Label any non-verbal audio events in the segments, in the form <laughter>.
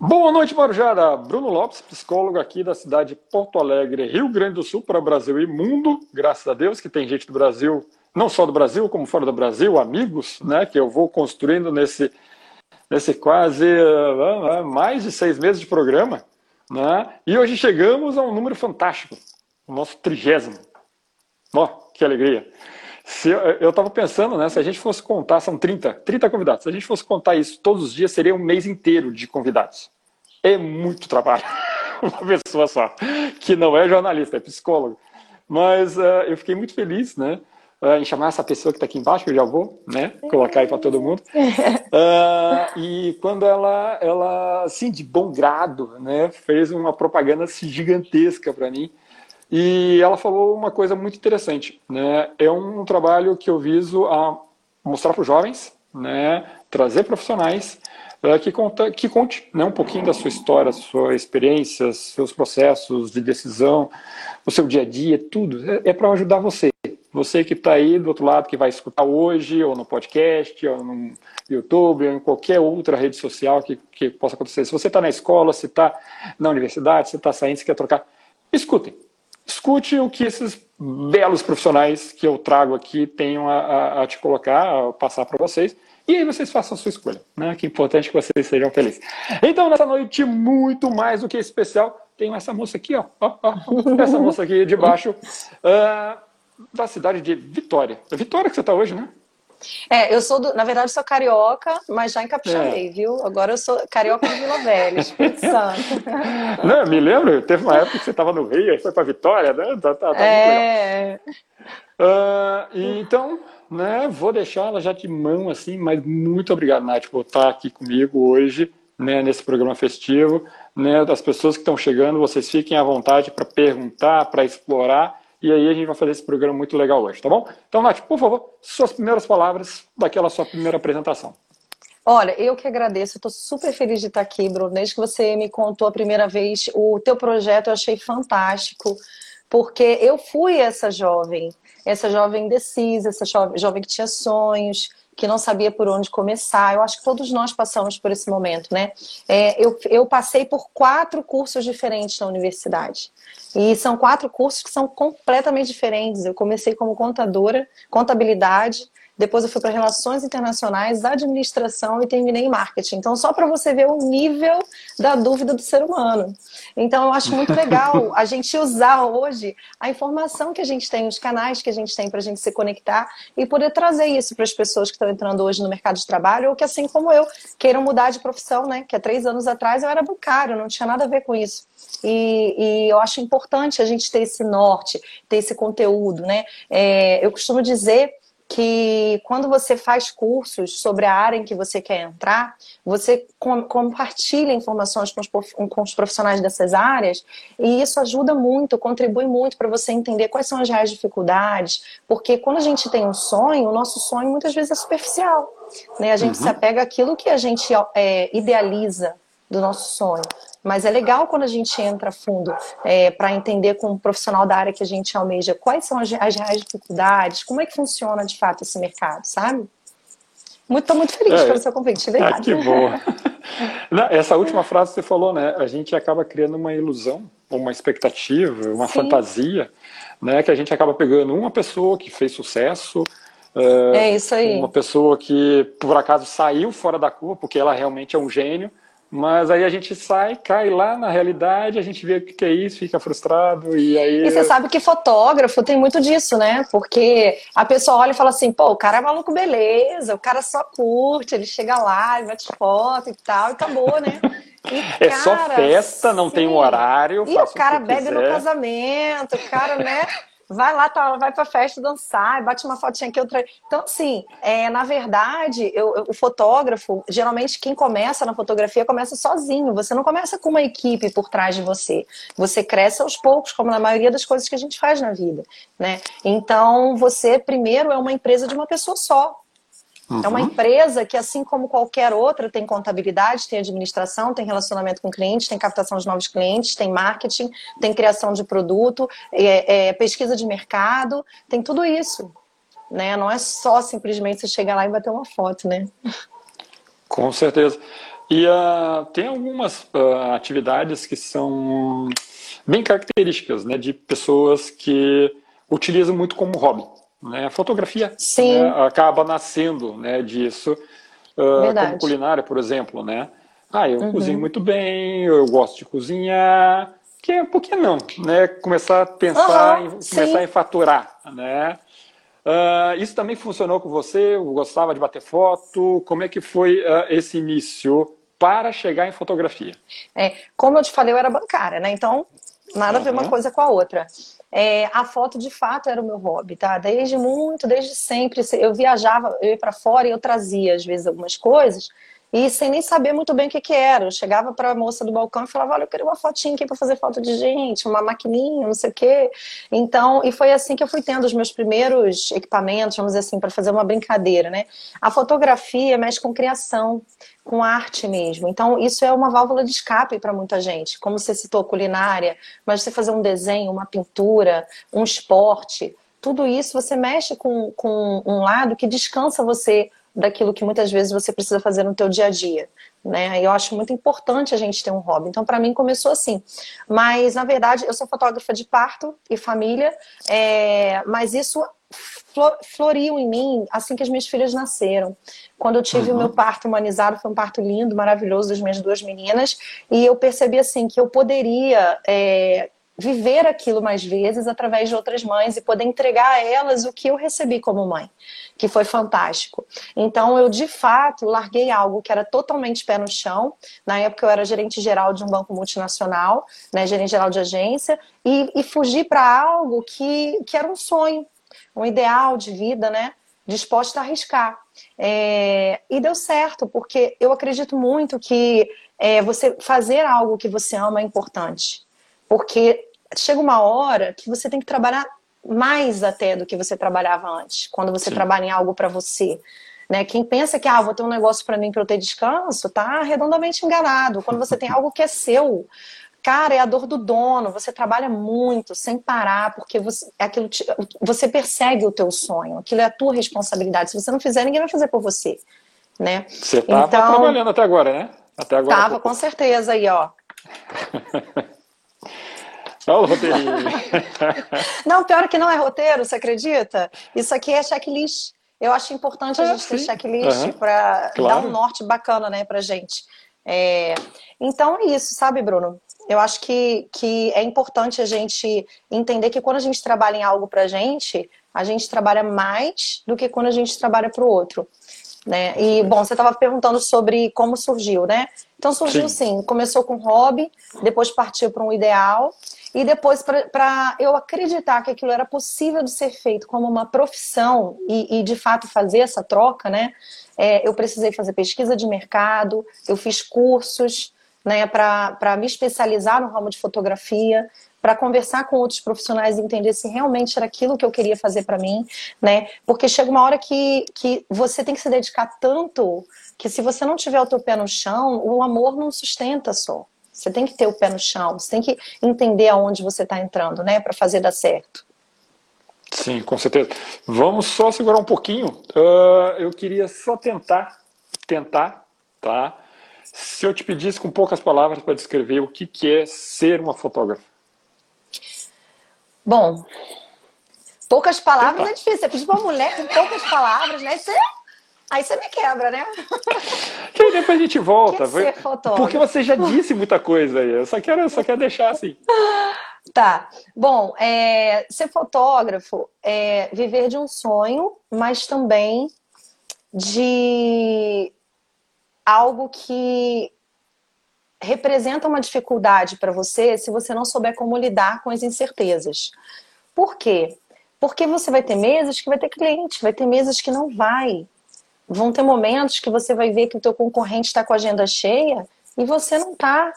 Boa noite, Marujara. Bruno Lopes, psicólogo aqui da cidade de Porto Alegre, Rio Grande do Sul, para Brasil e mundo. Graças a Deus que tem gente do Brasil, não só do Brasil, como fora do Brasil, amigos, né, que eu vou construindo nesse, nesse quase uh, mais de seis meses de programa. Né? E hoje chegamos a um número fantástico, o nosso trigésimo. Ó, oh, que alegria. Se eu estava pensando, né, se a gente fosse contar, são 30, 30 convidados, se a gente fosse contar isso todos os dias, seria um mês inteiro de convidados. É muito trabalho. <laughs> Uma pessoa só, que não é jornalista, é psicólogo. Mas uh, eu fiquei muito feliz, né? Uh, em chamar essa pessoa que está aqui embaixo, eu já vou, né? Colocar aí para todo mundo. Uh, <laughs> e quando ela, ela, assim, de bom grado, né? Fez uma propaganda gigantesca para mim e ela falou uma coisa muito interessante, né? É um trabalho que eu viso a mostrar para os jovens, né? Trazer profissionais uh, que, conta, que conte né, um pouquinho da sua história, sua experiência, seus processos de decisão, o seu dia a dia, tudo. É, é para ajudar você. Você que está aí do outro lado, que vai escutar hoje, ou no podcast, ou no YouTube, ou em qualquer outra rede social que, que possa acontecer. Se você está na escola, se está na universidade, se está saindo, se quer trocar, escutem escute o que esses belos profissionais que eu trago aqui tenham a, a, a te colocar, a passar para vocês. E aí vocês façam a sua escolha. Né? Que é importante que vocês sejam felizes. Então, nessa noite muito mais do que especial, tenho essa moça aqui, ó, ó, ó essa moça aqui de baixo, uh, da cidade de Vitória. É Vitória que você está hoje, né? É, eu sou, do, na verdade, sou carioca, mas já encapuchei, é. viu? Agora eu sou carioca de Vila Velha, Espírito <laughs> Santo. Não, me lembro, teve uma época que você estava no Rio, aí foi para Vitória, né? Tá, tá, tá é. Uh, então, né, vou deixá-la já de mão, assim, mas muito obrigado, Nath, por estar aqui comigo hoje, né, nesse programa festivo. Né, das pessoas que estão chegando, vocês fiquem à vontade para perguntar, para explorar e aí a gente vai fazer esse programa muito legal hoje, tá bom? Então, Nath, por favor, suas primeiras palavras daquela sua primeira apresentação. Olha, eu que agradeço, estou super feliz de estar aqui, Bruno. Desde que você me contou a primeira vez o teu projeto, eu achei fantástico, porque eu fui essa jovem, essa jovem indecisa, essa jovem que tinha sonhos, que não sabia por onde começar. Eu acho que todos nós passamos por esse momento, né? É, eu, eu passei por quatro cursos diferentes na universidade. E são quatro cursos que são completamente diferentes. Eu comecei como contadora, contabilidade, depois eu fui para relações internacionais, administração e terminei em marketing. Então, só para você ver o nível da dúvida do ser humano. Então, eu acho muito legal <laughs> a gente usar hoje a informação que a gente tem, os canais que a gente tem para a gente se conectar e poder trazer isso para as pessoas que estão entrando hoje no mercado de trabalho ou que, assim como eu, queiram mudar de profissão, né? Que há três anos atrás eu era bancário, não tinha nada a ver com isso. E, e, eu acho importante a gente ter esse norte, ter esse conteúdo, né? É, eu costumo dizer que quando você faz cursos sobre a área em que você quer entrar, você com, compartilha informações com os, com os, profissionais dessas áreas e isso ajuda muito, contribui muito para você entender quais são as reais dificuldades, porque quando a gente tem um sonho, o nosso sonho muitas vezes é superficial, né? A gente uhum. se apega àquilo que a gente é, idealiza do nosso sonho. Mas é legal quando a gente entra fundo é, para entender com um profissional da área que a gente almeja quais são as, as reais dificuldades, como é que funciona de fato esse mercado, sabe? Muito, muito feliz é, pelo seu convite, verdade. Ah, que boa. <laughs> Essa última frase que você falou, né? A gente acaba criando uma ilusão, uma expectativa, uma Sim. fantasia, né? Que a gente acaba pegando uma pessoa que fez sucesso, é, é isso aí. Uma pessoa que por acaso saiu fora da curva, porque ela realmente é um gênio, mas aí a gente sai, cai lá na realidade, a gente vê o que é isso, fica frustrado e aí. E você sabe que fotógrafo tem muito disso, né? Porque a pessoa olha e fala assim, pô, o cara é maluco, beleza, o cara só curte, ele chega lá, ele bate foto e tal, e acabou, né? <laughs> E, é cara, só festa, não sim. tem um horário. E o cara o bebe quiser. no casamento, o cara, né? <laughs> vai lá, tá, vai pra festa dançar, bate uma fotinha aqui, outra. Então, assim, é, na verdade, eu, eu, o fotógrafo, geralmente quem começa na fotografia começa sozinho. Você não começa com uma equipe por trás de você. Você cresce aos poucos, como na maioria das coisas que a gente faz na vida, né? Então, você primeiro é uma empresa de uma pessoa só. Uhum. É uma empresa que, assim como qualquer outra, tem contabilidade, tem administração, tem relacionamento com clientes, tem captação de novos clientes, tem marketing, tem criação de produto, é, é, pesquisa de mercado, tem tudo isso. Né? Não é só simplesmente você chegar lá e bater uma foto, né? <laughs> Com certeza. E uh, tem algumas uh, atividades que são bem características né, de pessoas que utilizam muito como hobby. Né? A fotografia né, acaba nascendo né, disso, uh, como culinária, por exemplo. Né? Ah, eu uhum. cozinho muito bem, eu gosto de cozinhar, que, por que não? Né? Começar a pensar, uhum, em, começar em faturar. Né? Uh, isso também funcionou com você? Gostava de bater foto? Como é que foi uh, esse início para chegar em fotografia? É, como eu te falei, eu era bancária, né? Então, nada uhum. a ver uma coisa com a outra. É, a foto, de fato, era o meu hobby, tá? Desde muito, desde sempre. Eu viajava, eu ia para fora e eu trazia, às vezes, algumas coisas e sem nem saber muito bem o que, que era. Eu chegava para a moça do balcão e falava: Olha, eu queria uma fotinha aqui para fazer foto de gente, uma maquininha, não sei o quê. Então, e foi assim que eu fui tendo os meus primeiros equipamentos, vamos dizer assim, para fazer uma brincadeira, né? A fotografia mexe com criação, com arte mesmo. Então, isso é uma válvula de escape para muita gente. Como você citou, culinária, mas você fazer um desenho, uma pintura, um esporte. Tudo isso você mexe com, com um lado que descansa você daquilo que muitas vezes você precisa fazer no teu dia a dia, né? E eu acho muito importante a gente ter um hobby. Então, para mim começou assim. Mas na verdade, eu sou fotógrafa de parto e família, é... mas isso floriu em mim assim que as minhas filhas nasceram. Quando eu tive uhum. o meu parto humanizado, foi um parto lindo, maravilhoso das minhas duas meninas, e eu percebi assim que eu poderia é, viver aquilo mais vezes através de outras mães e poder entregar a elas o que eu recebi como mãe, que foi fantástico. Então eu de fato larguei algo que era totalmente pé no chão. Na época eu era gerente geral de um banco multinacional, né, gerente geral de agência, e, e fugi para algo que, que era um sonho, um ideal de vida, né? Disposta a arriscar. É, e deu certo, porque eu acredito muito que é, você fazer algo que você ama é importante. Porque chega uma hora que você tem que trabalhar mais até do que você trabalhava antes, quando você Sim. trabalha em algo para você. Né? Quem pensa que ah, vou ter um negócio para mim para eu ter descanso, tá redondamente enganado. Quando você tem algo que é seu, cara, é a dor do dono. Você trabalha muito, sem parar, porque você, aquilo te, você persegue o teu sonho. Aquilo é a tua responsabilidade. Se você não fizer, ninguém vai fazer por você, né? Você estava então, trabalhando até agora, né? Até agora. Tava, com certeza aí, ó. <laughs> Olha o roteirinho. <laughs> não, pior que não é roteiro, você acredita? Isso aqui é checklist. Eu acho importante a ah, gente ter checklist uhum. para claro. dar um norte bacana, né, pra gente. É... Então é isso, sabe, Bruno? Eu acho que, que é importante a gente entender que quando a gente trabalha em algo pra gente, a gente trabalha mais do que quando a gente trabalha para o outro. Né? E, bom, você estava perguntando sobre como surgiu, né? Então surgiu sim. sim, começou com hobby, depois partiu para um ideal, e depois, para eu acreditar que aquilo era possível de ser feito como uma profissão e, e de fato fazer essa troca, né? É, eu precisei fazer pesquisa de mercado, eu fiz cursos né, para me especializar no ramo de fotografia, para conversar com outros profissionais e entender se realmente era aquilo que eu queria fazer para mim, né? Porque chega uma hora que, que você tem que se dedicar tanto que se você não tiver o teu pé no chão, o amor não sustenta só. Você tem que ter o pé no chão, você tem que entender aonde você está entrando, né, para fazer dar certo. Sim, com certeza. Vamos só segurar um pouquinho. Uh, eu queria só tentar, tentar, tá? Se eu te pedisse com poucas palavras para descrever o que, que é ser uma fotógrafa. Bom, poucas palavras é difícil. Você pedir para uma mulher com poucas palavras, né? É Aí você me quebra, né? <laughs> Que aí depois a gente volta. Ser porque você já disse muita coisa aí. Eu só quero, só quero deixar assim. <laughs> Tá. Bom, é, ser fotógrafo é viver de um sonho, mas também de algo que representa uma dificuldade para você se você não souber como lidar com as incertezas. Por quê? Porque você vai ter meses que vai ter cliente, vai ter meses que não vai. Vão ter momentos que você vai ver que o teu concorrente está com a agenda cheia e você não está.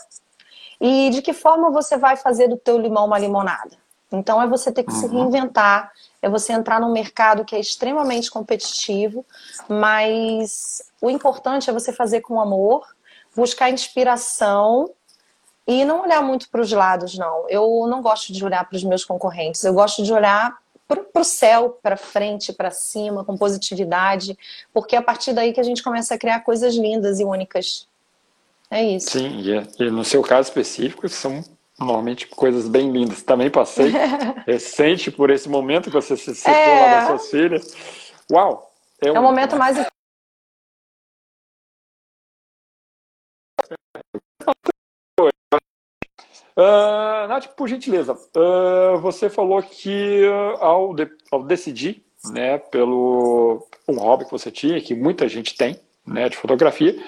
E de que forma você vai fazer do teu limão uma limonada? Então é você ter que uhum. se reinventar, é você entrar num mercado que é extremamente competitivo, mas o importante é você fazer com amor, buscar inspiração e não olhar muito para os lados, não. Eu não gosto de olhar para os meus concorrentes, eu gosto de olhar para o céu, para frente, para cima, com positividade, porque é a partir daí que a gente começa a criar coisas lindas e únicas. É isso. Sim, e, no seu caso específico, são normalmente coisas bem lindas. Também passei <laughs> recente por esse momento que você se citou é... lá das suas filhas. Uau! É, um... é o momento mais Uh, Nath, por gentileza, uh, você falou que uh, ao, de, ao, decidir né, pelo um hobby que você tinha, que muita gente tem, né, de fotografia,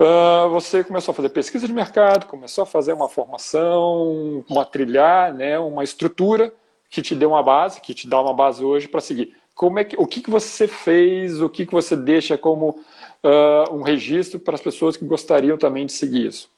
uh, você começou a fazer pesquisa de mercado, começou a fazer uma formação, uma trilhar, né, uma estrutura que te deu uma base, que te dá uma base hoje para seguir. Como é que, o que, que você fez, o que, que você deixa como um registro para as pessoas que gostariam também de seguir isso?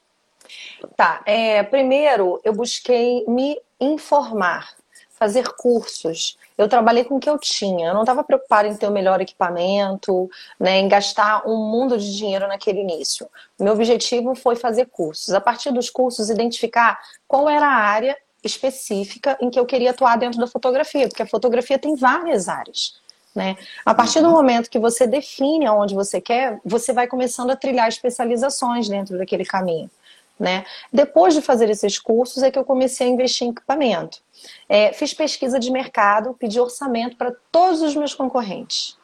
Tá, é, primeiro eu busquei me informar, fazer cursos. Eu trabalhei com o que eu tinha. Eu não estava preocupada em ter o melhor equipamento, né, em gastar um mundo de dinheiro naquele início. Meu objetivo foi fazer cursos. A partir dos cursos, identificar qual era a área específica em que eu queria atuar dentro da fotografia, porque a fotografia tem várias áreas. Né? A partir do uhum. momento que você define aonde você quer, você vai começando a trilhar especializações dentro daquele caminho. Né? Depois de fazer esses cursos é que eu comecei a investir em equipamento. É, fiz pesquisa de mercado, pedi orçamento para todos os meus concorrentes,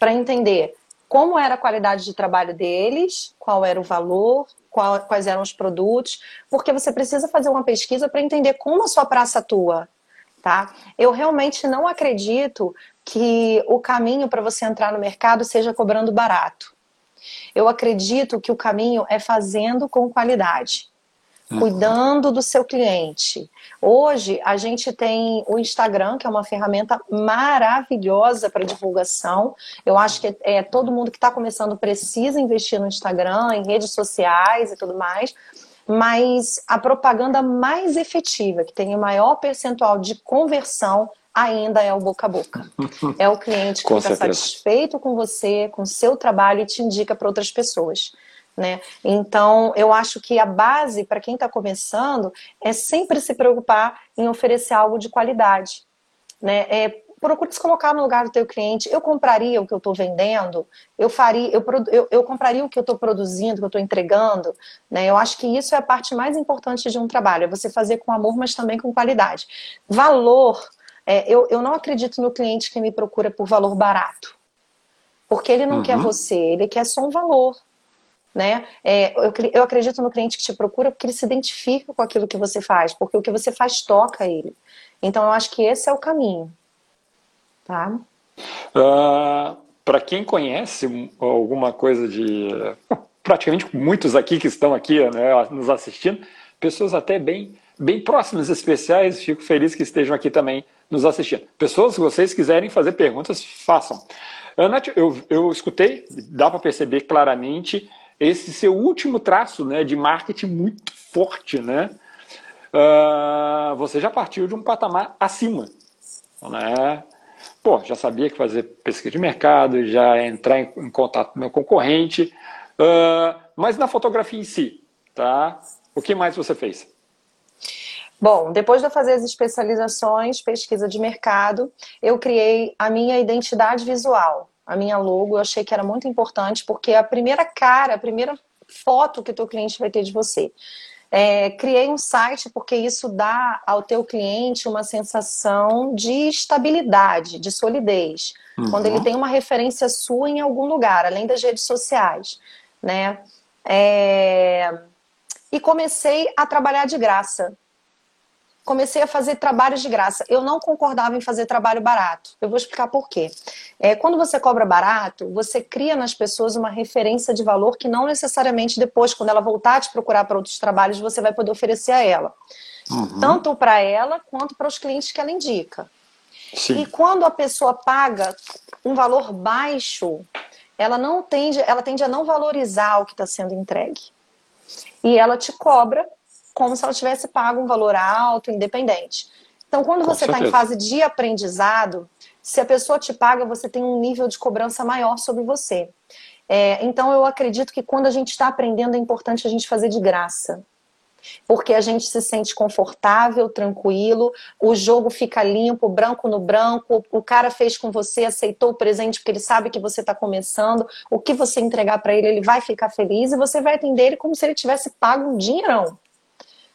para entender como era a qualidade de trabalho deles, qual era o valor, qual, quais eram os produtos, porque você precisa fazer uma pesquisa para entender como a sua praça atua. Tá? Eu realmente não acredito que o caminho para você entrar no mercado seja cobrando barato. Eu acredito que o caminho é fazendo com qualidade. Uhum. Cuidando do seu cliente. Hoje a gente tem o Instagram, que é uma ferramenta maravilhosa para divulgação. Eu acho que é, todo mundo que está começando precisa investir no Instagram, em redes sociais e tudo mais mas a propaganda mais efetiva, que tem o maior percentual de conversão, ainda é o boca a boca. <laughs> É o cliente que está satisfeito com você, com o seu trabalho e te indica para outras pessoas. Né? Então, eu acho que a base para quem está começando é sempre se preocupar em oferecer algo de qualidade. Né? É, procure se colocar no lugar do teu cliente. Eu compraria o que eu estou vendendo, eu faria, eu, eu, eu compraria o que eu estou produzindo, que eu estou entregando. Né? Eu acho que isso é a parte mais importante de um trabalho, é você fazer com amor, mas também com qualidade. Valor é, eu, eu não acredito no cliente que me procura por valor barato. Porque ele não uhum. quer você, ele quer só um valor. Né? É, eu, eu acredito no cliente que te procura porque ele se identifica com aquilo que você faz, porque o que você faz toca ele. Então eu acho que esse é o caminho. Tá? Uh, ah, Para quem conhece alguma coisa de. Praticamente muitos aqui que estão aqui né, nos assistindo, pessoas até bem, bem próximas, especiais, fico feliz que estejam aqui também nos assistindo. Pessoas, se vocês quiserem fazer perguntas, façam. Ana, eu, eu escutei, dá para perceber claramente esse seu último traço né, de marketing muito forte, né? Uh, você já partiu de um patamar acima, né? Pô, já sabia que fazer pesquisa de mercado, já entrar em, em contato com meu concorrente, uh, mas na fotografia em si, tá? O que mais você fez? Bom, depois de eu fazer as especializações, pesquisa de mercado, eu criei a minha identidade visual, a minha logo. Eu achei que era muito importante, porque a primeira cara, a primeira foto que o teu cliente vai ter de você. É, criei um site porque isso dá ao teu cliente uma sensação de estabilidade, de solidez. Uhum. Quando ele tem uma referência sua em algum lugar, além das redes sociais, né? É... E comecei a trabalhar de graça comecei a fazer trabalhos de graça. Eu não concordava em fazer trabalho barato. Eu vou explicar por quê. É, quando você cobra barato, você cria nas pessoas uma referência de valor que não necessariamente depois, quando ela voltar a te procurar para outros trabalhos, você vai poder oferecer a ela. Uhum. Tanto para ela quanto para os clientes que ela indica. Sim. E quando a pessoa paga um valor baixo, ela não tende, ela tende a não valorizar o que está sendo entregue. E ela te cobra como se ela tivesse pago um valor alto, independente. Então, quando você está em fase de aprendizado, se a pessoa te paga, você tem um nível de cobrança maior sobre você. É, então, eu acredito que quando a gente está aprendendo, é importante a gente fazer de graça. porque a gente se sente confortável, tranquilo, o jogo fica limpo, branco no branco, o cara fez com você, aceitou o presente porque ele sabe que você está começando, o que você entregar para ele, ele vai ficar feliz e você vai atender ele como se ele tivesse pago um dinheirão.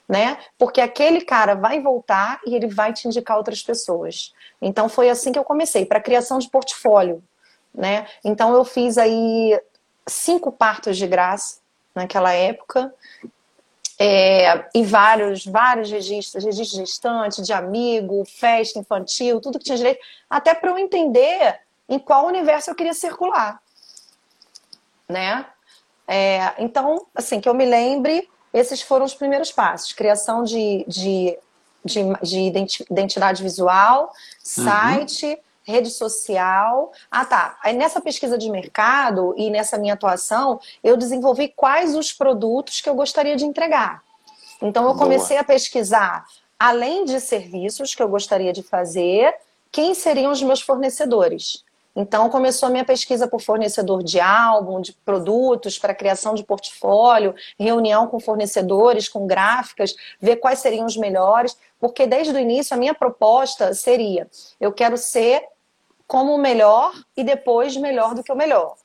Né? Porque aquele cara vai voltar e ele vai te indicar outras pessoas. Então foi assim que eu comecei, para criação de portfólio, né? Então eu fiz aí cinco partos de graça naquela época é, e vários, vários registros, registro de gestante, de amigo, festa infantil, tudo que tinha direito, até para eu entender em qual universo eu queria circular, né? É, então, assim, que eu me lembre, esses foram os primeiros passos: criação de, de, de, de identidade visual, uhum. site. Uhum rede social. Ah, tá. Aí nessa pesquisa de mercado e nessa minha atuação, eu desenvolvi quais os produtos que eu gostaria de entregar. Então eu comecei Boa. a pesquisar, além de serviços que eu gostaria de fazer, quem seriam os meus fornecedores. Então começou a minha pesquisa por fornecedor de álbum, de produtos para criação de portfólio, reunião com fornecedores, com gráficas, ver quais seriam os melhores, porque desde o início a minha proposta seria: eu quero ser como o melhor e depois melhor do que o melhor.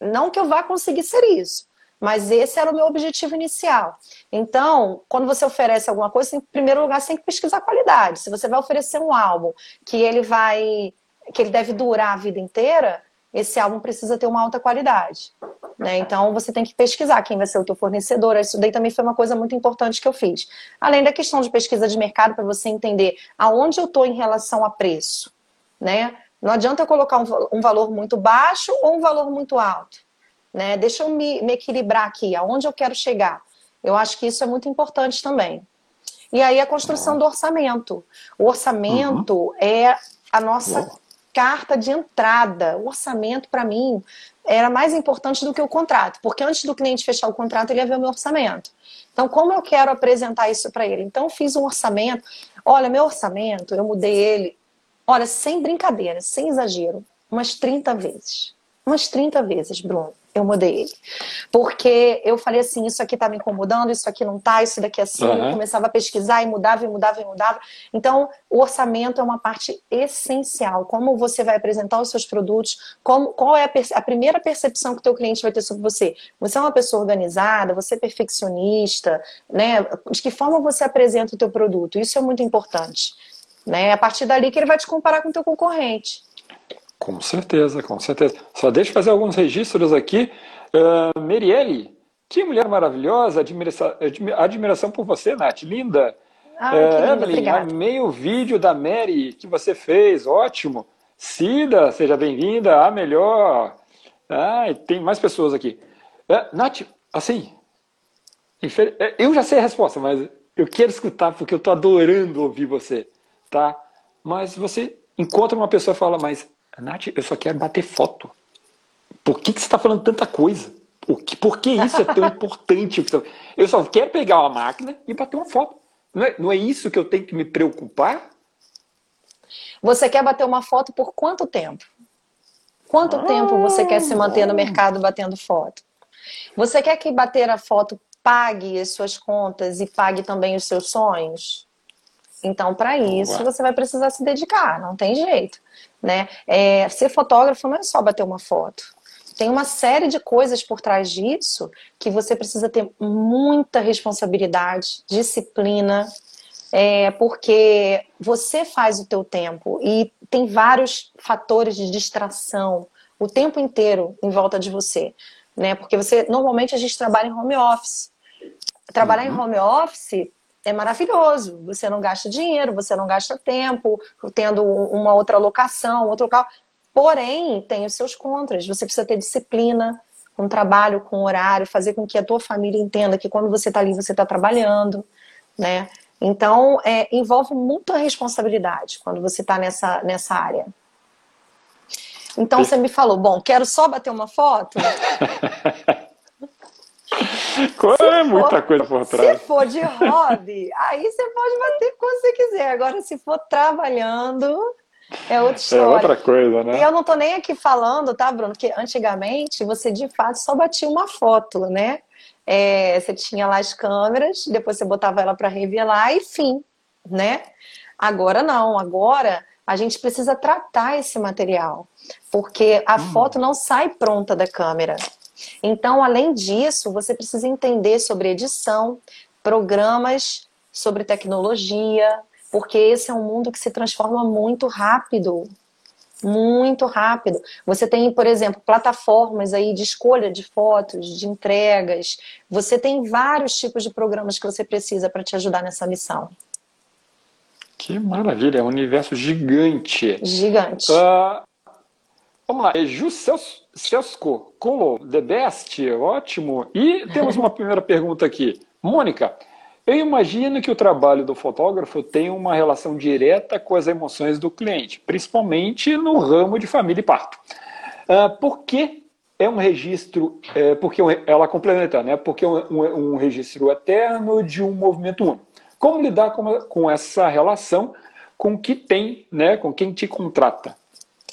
Não que eu vá conseguir ser isso, mas esse era o meu objetivo inicial. Então, quando você oferece alguma coisa, em primeiro lugar, você tem que pesquisar a qualidade. Se você vai oferecer um álbum que ele vai, que ele deve durar a vida inteira, esse álbum precisa ter uma alta qualidade. Né? Então você tem que pesquisar quem vai ser o teu fornecedor. Isso daí também foi uma coisa muito importante que eu fiz. Além da questão de pesquisa de mercado, para você entender aonde eu estou em relação a preço. Né? Não adianta eu colocar um, um valor muito baixo ou um valor muito alto. Né? Deixa eu me, me equilibrar aqui, aonde eu quero chegar. Eu acho que isso é muito importante também. E aí a construção do orçamento. O orçamento uhum. é a nossa. Carta de entrada. O orçamento, para mim, era mais importante do que o contrato, porque antes do cliente fechar o contrato, ele ia ver o meu orçamento. Então, como eu quero apresentar isso para ele? Então, fiz um orçamento. Olha, meu orçamento, eu mudei ele Olha, sem brincadeira, sem exagero, umas 30 vezes. Umas 30 vezes, Bruno, eu mudei ele. Porque eu falei assim, isso aqui tá me incomodando, isso aqui não tá, isso daqui é assim. Uhum. Eu começava a pesquisar e mudava e mudava e mudava. Então, o orçamento é uma parte essencial. Como você vai apresentar os seus produtos, como, qual é a, a primeira percepção que o teu cliente vai ter sobre você. Você é uma pessoa organizada, você é perfeccionista, né? De que forma você apresenta o teu produto? Isso é muito importante. Né? É a partir dali que ele vai te comparar com o teu concorrente. Com certeza, com certeza. Só deixa eu fazer alguns registros aqui. Uh, Merielle, que mulher maravilhosa, admiração, admiração por você, Nath, linda. Ah, uh, Evelyn, amei o vídeo da Mary que você fez, ótimo. Cida, seja bem-vinda, a melhor. Ah, tem mais pessoas aqui. Uh, Nath, assim, eu já sei a resposta, mas eu quero escutar porque eu estou adorando ouvir você tá? Mas você encontra uma pessoa e fala, mas Nath, eu só quero bater foto. Por que, que você está falando tanta coisa? Por que, por que isso é tão <laughs> importante? Eu só quero pegar uma máquina e bater uma foto. Não é, não é isso que eu tenho que me preocupar? Você quer bater uma foto por quanto tempo? Quanto ah, tempo você quer se manter no mercado batendo foto? Você quer que bater a foto pague as suas contas e pague também os seus sonhos? Então, para isso, você vai precisar se dedicar, não tem jeito. Né? É, ser fotógrafo não é só bater uma foto. Tem uma série de coisas por trás disso que você precisa ter muita responsabilidade, disciplina, é, porque você faz o teu tempo e tem vários fatores de distração o tempo inteiro em volta de você, né? Porque você normalmente a gente trabalha em home office. Trabalhar uhum. em home office é maravilhoso. Você não gasta dinheiro, você não gasta tempo, tendo uma outra locação, outro local. Porém, tem os seus contras. Você precisa ter disciplina, com trabalho, com horário, fazer com que a tua família entenda que quando você está ali, você está trabalhando, né? Então, é, envolve muita responsabilidade quando você está nessa, nessa área. Então, você me falou, bom, quero só bater uma foto? <laughs> é muita for, coisa por trás. Se for de hobby, aí você pode bater quando você quiser. Agora, se for trabalhando, é outra história. É outra coisa, né? E eu não tô nem aqui falando, tá, Bruno? Que antigamente você de fato só batia uma foto, né? é, você tinha lá as câmeras, depois você botava ela para revelar e fim, né? Agora não, agora a gente precisa tratar esse material, porque a hum. foto não sai pronta da câmera. Então, além disso, você precisa entender sobre edição, programas, sobre tecnologia, porque esse é um mundo que se transforma muito rápido. Muito rápido. Você tem, por exemplo, plataformas aí de escolha de fotos, de entregas. Você tem vários tipos de programas que você precisa para te ajudar nessa missão. Que maravilha, é um universo gigante. Gigante. Uh, vamos lá, é Ju Cesco, Colo, The Best, ótimo. E temos uma <laughs> primeira pergunta aqui. Mônica, eu imagino que o trabalho do fotógrafo tem uma relação direta com as emoções do cliente, principalmente no ramo de família e parto. Uh, por que é um registro, é, porque ela complementa, né? Porque é um, um, registro eterno de um movimento único. Como lidar com, com essa relação com que tem, né, com quem te contrata?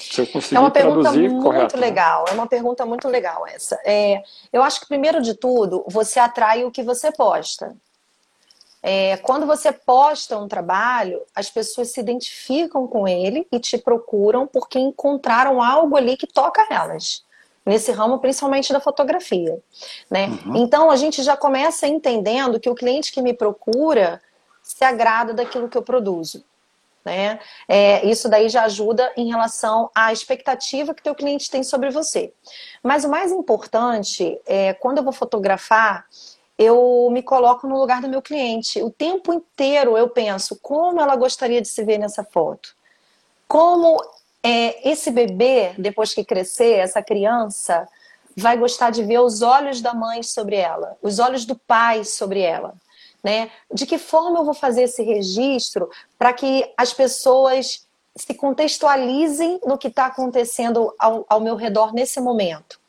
Se eu conseguir é uma pergunta muito correto, né? legal. Né? É uma pergunta muito legal essa. É, eu acho que primeiro de tudo você atrai o que você posta. É, quando você posta um trabalho, as pessoas se identificam com ele e te procuram porque encontraram algo ali que toca elas nesse ramo, principalmente da fotografia. Né? Uhum. Então a gente já começa entendendo que o cliente que me procura se agrada daquilo que eu produzo. Né? É, isso daí já ajuda em relação à expectativa que teu cliente tem sobre você. Mas o mais importante é quando eu vou fotografar, eu me coloco no lugar do meu cliente. O tempo inteiro eu penso como ela gostaria de se ver nessa foto. Como é, esse bebê, depois que crescer, essa criança, vai gostar de ver os olhos da mãe sobre ela, os olhos do pai sobre ela né? De que forma eu vou fazer esse registro para que as pessoas se contextualizem no que está acontecendo ao, ao, meu redor nesse momento.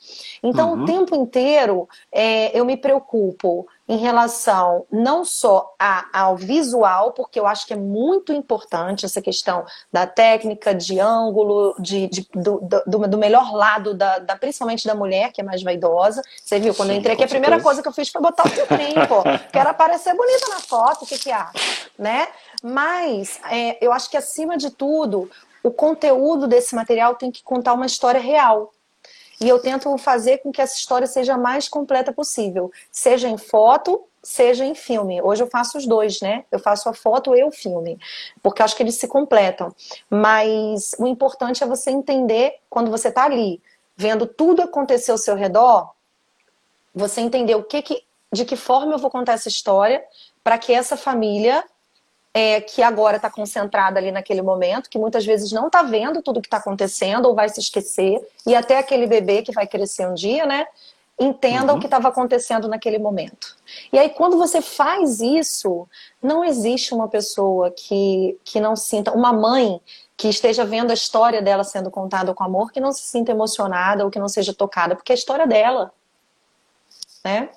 Então, uhum. o tempo inteiro é, eu me preocupo em relação não só a, ao visual, porque eu acho que é muito importante essa questão da técnica, de ângulo, de, de do, do, do, melhor lado, da, da, principalmente da mulher, que é mais vaidosa. Você viu, quando Sim, eu entrei aqui, a primeira coisa que eu fiz foi botar o filtrinho, pô. <laughs> Quero aparecer bonita na foto, o que que há? Né? Mas é, eu acho que, acima de tudo, o conteúdo desse material tem que contar uma história real. E eu tento fazer com que essa história seja a mais completa possível, seja em foto, seja em filme. Hoje eu faço os dois, né? Eu faço a foto e o filme, porque acho que eles se completam. Mas o importante é você entender quando você está ali, vendo tudo acontecer ao seu redor, você entender o que, que de que forma eu vou contar essa história para que essa família é, que agora está concentrada ali naquele momento, que muitas vezes não está vendo tudo que está acontecendo ou vai se esquecer, e até aquele bebê que vai crescer um dia, né? Entenda uhum. o que estava acontecendo naquele momento. E aí, quando você faz isso, não existe uma pessoa que, que não sinta, uma mãe que esteja vendo a história dela sendo contada com amor, que não se sinta emocionada ou que não seja tocada, porque é a história dela. Né?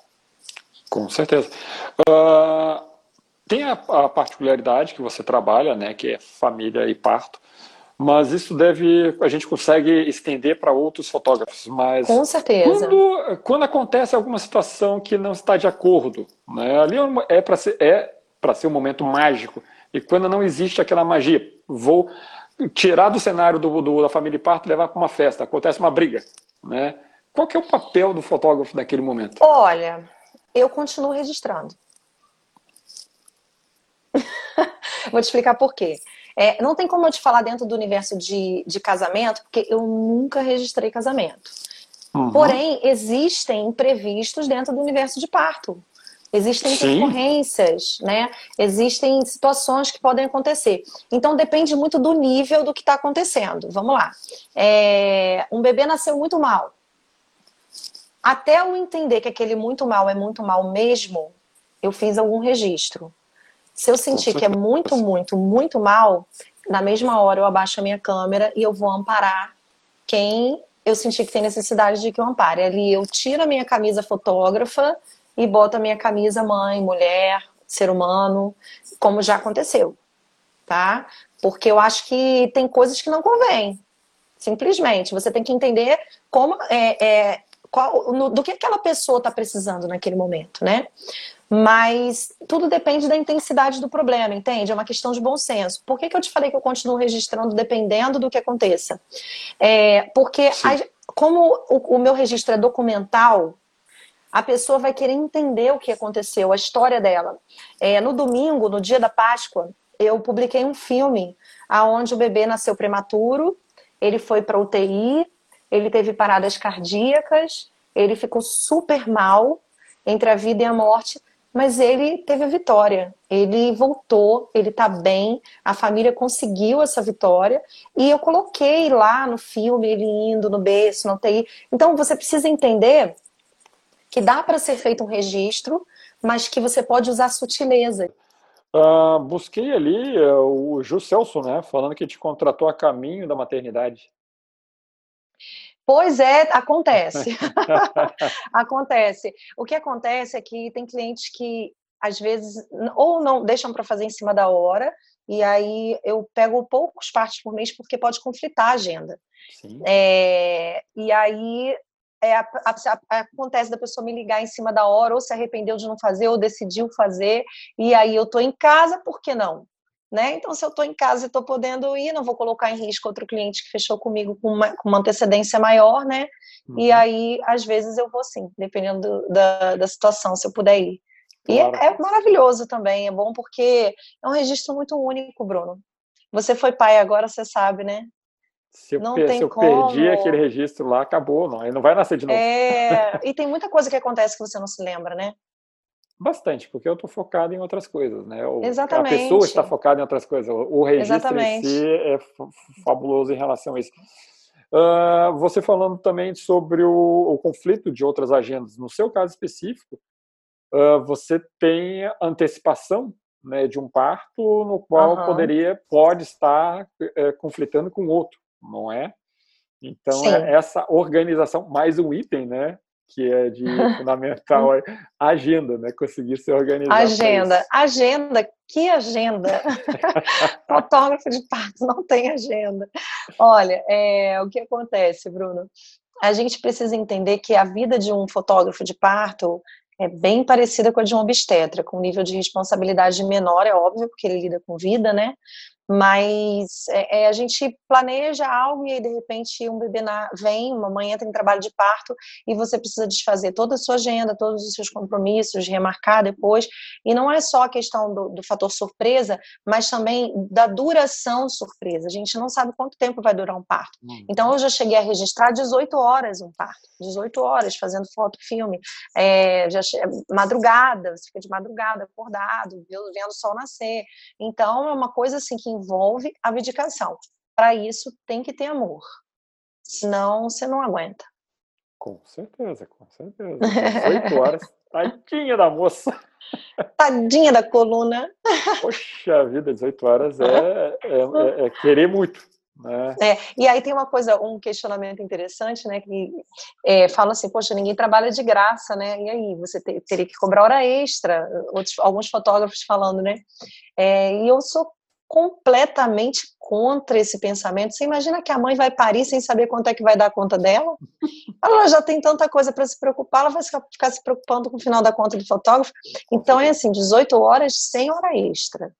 Com certeza. Uh tem a, a, particularidade que você trabalha, né, que é família e parto, mas isso deve, a gente consegue estender para outros fotógrafos. Mas Com certeza. Quando, quando acontece alguma situação que não está de acordo, né, ali é para ser, é para ser um momento mágico. E quando não existe aquela magia, vou tirar do cenário do, do da família e parto e levar para uma festa, acontece uma briga, né? Qual que é o papel do fotógrafo naquele momento? Olha, eu continuo registrando. <laughs> Vou te explicar por quê. É, não tem como eu te falar dentro do universo de, de casamento, porque eu nunca registrei casamento. Uhum. Porém, existem imprevistos dentro do universo de parto. Existem intercorrências, né? Existem situações que podem acontecer. Então depende muito do nível do que está acontecendo. Vamos lá. É... Um bebê nasceu muito mal. Até eu entender que aquele muito mal é muito mal mesmo, eu fiz algum registro. Se eu sentir que é muito, muito, muito mal, na mesma hora eu abaixo a minha câmera e eu vou amparar quem eu sentir que tem necessidade de que eu ampare. Ali eu tiro a minha camisa fotógrafa e boto a minha camisa mãe, mulher, ser humano, como já aconteceu, tá? Porque eu acho que tem coisas que não convém. Simplesmente, você tem que entender como é, é qual, no, do que aquela pessoa está precisando naquele momento, né? Mas tudo depende da intensidade do problema, entende? É uma questão de bom senso. Por que, que eu te falei que eu continuo registrando dependendo do que aconteça? É, porque, a, como o, o meu registro é documental, a pessoa vai querer entender o que aconteceu, a história dela. É, no domingo, no dia da Páscoa, eu publiquei um filme aonde o bebê nasceu prematuro, ele foi para UTI, ele teve paradas cardíacas, ele ficou super mal entre a vida e a morte, mas ele teve a vitória. Ele voltou, ele tá bem, a família conseguiu essa vitória e eu coloquei lá no filme ele indo no berço, no TI. Então você precisa entender que dá para ser feito um registro, mas que você pode usar sutileza. Uh, busquei ali uh, o Ju Celso, né, falando que te contratou a caminho da maternidade. Pois é, acontece. <laughs> <laughs> acontece. O que acontece é que tem clientes que às vezes ou não deixam para fazer em cima da hora, e aí eu pego poucos partes por mês porque pode conflitar a agenda. É, e aí é, a, a, a, acontece da pessoa me ligar em cima da hora, ou se arrependeu de não fazer, ou decidiu fazer, e aí eu estou em casa, por que não? Né? Então, se eu estou em casa e estou podendo ir, não vou colocar em risco outro cliente que fechou comigo com uma, com uma antecedência maior, né? Uhum. E aí, às vezes, eu vou sim, dependendo do, da, da situação, se eu puder ir. Claro. E é, é maravilhoso também, é bom porque é um registro muito único, Bruno. Você foi pai agora, você sabe, né? Se eu, não tem se eu como. perdi aquele registro lá, acabou, não, aí não vai nascer de novo. É, e tem muita coisa que acontece que você não se lembra, né? Bastante, porque eu estou focado em outras coisas, né? O, Exatamente. A pessoa está focada em outras coisas. O registro Exatamente. em si é fabuloso em relação a isso. Uh, você falando também sobre o, o, conflito de outras agendas. No seu caso específico, uh, você tem antecipação né, de um parto no qual uhum. poderia, pode estar uh, conflitando com outro, não é? Então, é essa organização, mais um item, né? Que é de <laughs> fundamental agenda, né? Conseguir se organizar. Agenda, agenda, que agenda? <laughs> Fotógrafo de parto não tem agenda. Olha, é, o que acontece, Bruno? A gente precisa entender que a vida de um fotógrafo de parto é bem parecida com a de um obstetra, com um nível de responsabilidade menor, é óbvio, porque ele lida com vida, né? Mas é, é, a gente planeja algo e aí de repente um bebê na, vem, uma mãe entra em trabalho de parto e você precisa desfazer toda a sua agenda, todos os seus compromissos, remarcar depois, e não é só a questão do, do fator surpresa, mas também da duração surpresa, a gente não sabe quanto tempo vai durar um parto, uhum. então eu já cheguei a registrar 18 horas um parto, 18 horas fazendo foto, filme, é, já, madrugada, você fica de madrugada acordado, vendo o sol nascer, então é uma coisa assim que envolve abdicação. Para isso, tem que ter amor. Senão, você não aguenta. Com certeza, com certeza. Oito horas, <laughs> tadinha da moça. Tadinha da coluna. Poxa vida, 18 horas é, é, <laughs> é, é querer muito. Né? É, e aí tem uma coisa, um questionamento interessante, né? Que é, fala assim, poxa, ninguém trabalha de graça, né? E aí, você ter, teria que cobrar hora extra, outros, alguns fotógrafos falando, né? É, e eu sou completamente contra esse pensamento. Você imagina que a mãe vai parir sem saber quanto é que vai dar a conta dela? Ela já tem tanta coisa para se preocupar, ela vai ficar se preocupando com o final da conta do fotógrafo. Então é assim, 18 horas sem hora extra.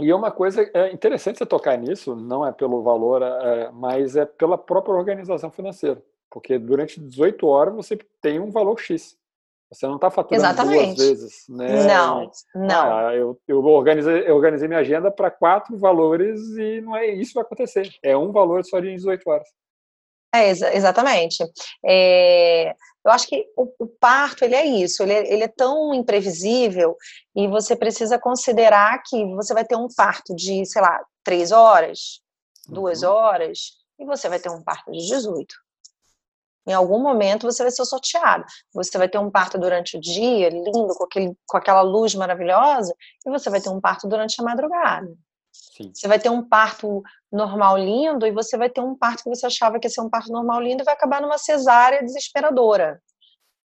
E é uma coisa é interessante você tocar nisso, não é pelo valor, é, mas é pela própria organização financeira. Porque durante 18 horas você tem um valor X. Você não está faturando Exatamente. duas vezes, né? Não, não. Ah, eu, eu, organizei, eu organizei minha agenda para quatro valores e não é isso que vai acontecer. É um valor só de 18 horas. É, exatamente. É, eu acho que o, o, parto, ele é isso, ele é, ele é tão imprevisível e você precisa considerar que você vai ter um parto de, sei lá, três horas, duas uhum. horas, e você vai ter um parto de 18. Em algum momento você vai ser sorteado. Você vai ter um parto durante o dia, lindo, com, aquele, com aquela luz maravilhosa, e você vai ter um parto durante a madrugada. Sim. Você vai ter um parto normal lindo, e você vai ter um parto que você achava que ia ser um parto normal lindo e vai acabar numa cesárea desesperadora,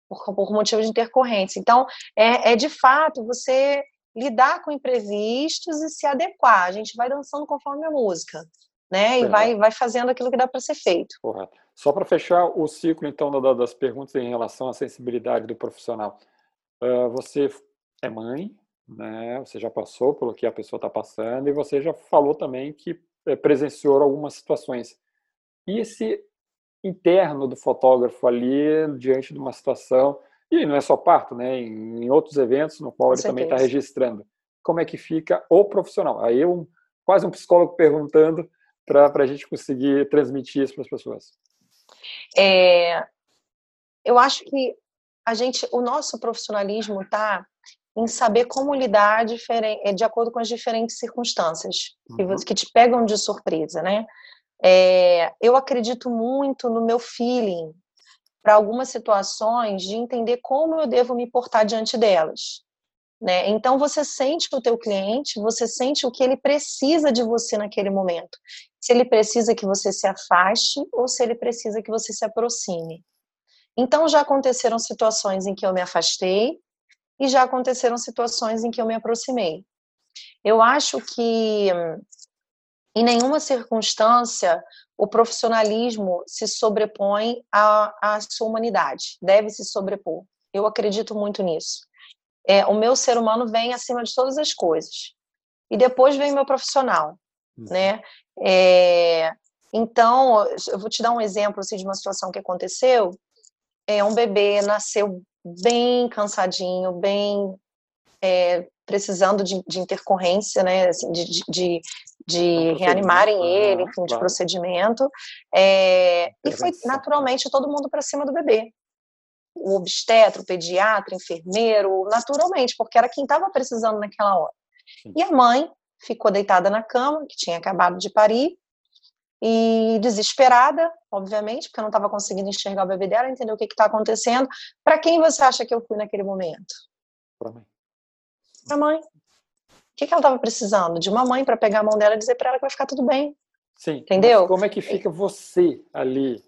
por, por motivo de intercorrência. Então, é, é de fato você lidar com imprevistos e se adequar. A gente vai dançando conforme a música, né? E vai, vai fazendo aquilo que dá para ser feito. Correto. Só para fechar o ciclo, então, das perguntas em relação à sensibilidade do profissional. Uh, você é mãe, né? Você já passou pelo que a pessoa está passando e você já falou também que eh, presenciou algumas situações. E esse interno do fotógrafo ali diante de uma situação e não é só parto, né? Em, outros eventos no qual ele também está registrando. Como é que fica o profissional? Aí eu quase um psicólogo perguntando para a gente conseguir transmitir isso para as pessoas. É, eu acho que a gente, o nosso profissionalismo está em saber como lidar é, de acordo com as diferentes circunstâncias uhum. que te pegam de surpresa, né? É, eu acredito muito no meu feeling para algumas situações de entender como eu devo me portar diante delas. Né? Então você sente o teu cliente, você sente o que ele precisa de você naquele momento. Se ele precisa que você se afaste ou se ele precisa que você se aproxime. Então já aconteceram situações em que eu me afastei e já aconteceram situações em que eu me aproximei. Eu acho que em nenhuma circunstância o profissionalismo se sobrepõe à, à sua humanidade, deve se sobrepor. Eu acredito muito nisso. É, o meu ser humano vem acima de todas as coisas. E depois vem o meu profissional, né? É, então, eu vou te dar um exemplo assim, de uma situação que aconteceu. É, um bebê nasceu bem cansadinho, bem é, precisando de, de, intercorrência, né, assim, de, de, de reanimarem ele, enfim, de claro. procedimento. É, e foi naturalmente todo mundo para cima do bebê o obstetra, o pediatra, o enfermeiro, naturalmente, porque era quem estava precisando naquela hora. E a mãe ficou deitada na cama, que tinha acabado de parir, e desesperada, obviamente, porque eu não estava conseguindo enxergar o bebê dela, entender o que está acontecendo. Para quem você acha que eu fui naquele momento? Para mãe. Para mãe. O que, que ela estava precisando? De uma mãe para pegar a mão dela e dizer para ela que vai ficar tudo bem. Sim. Entendeu? como é que fica você ali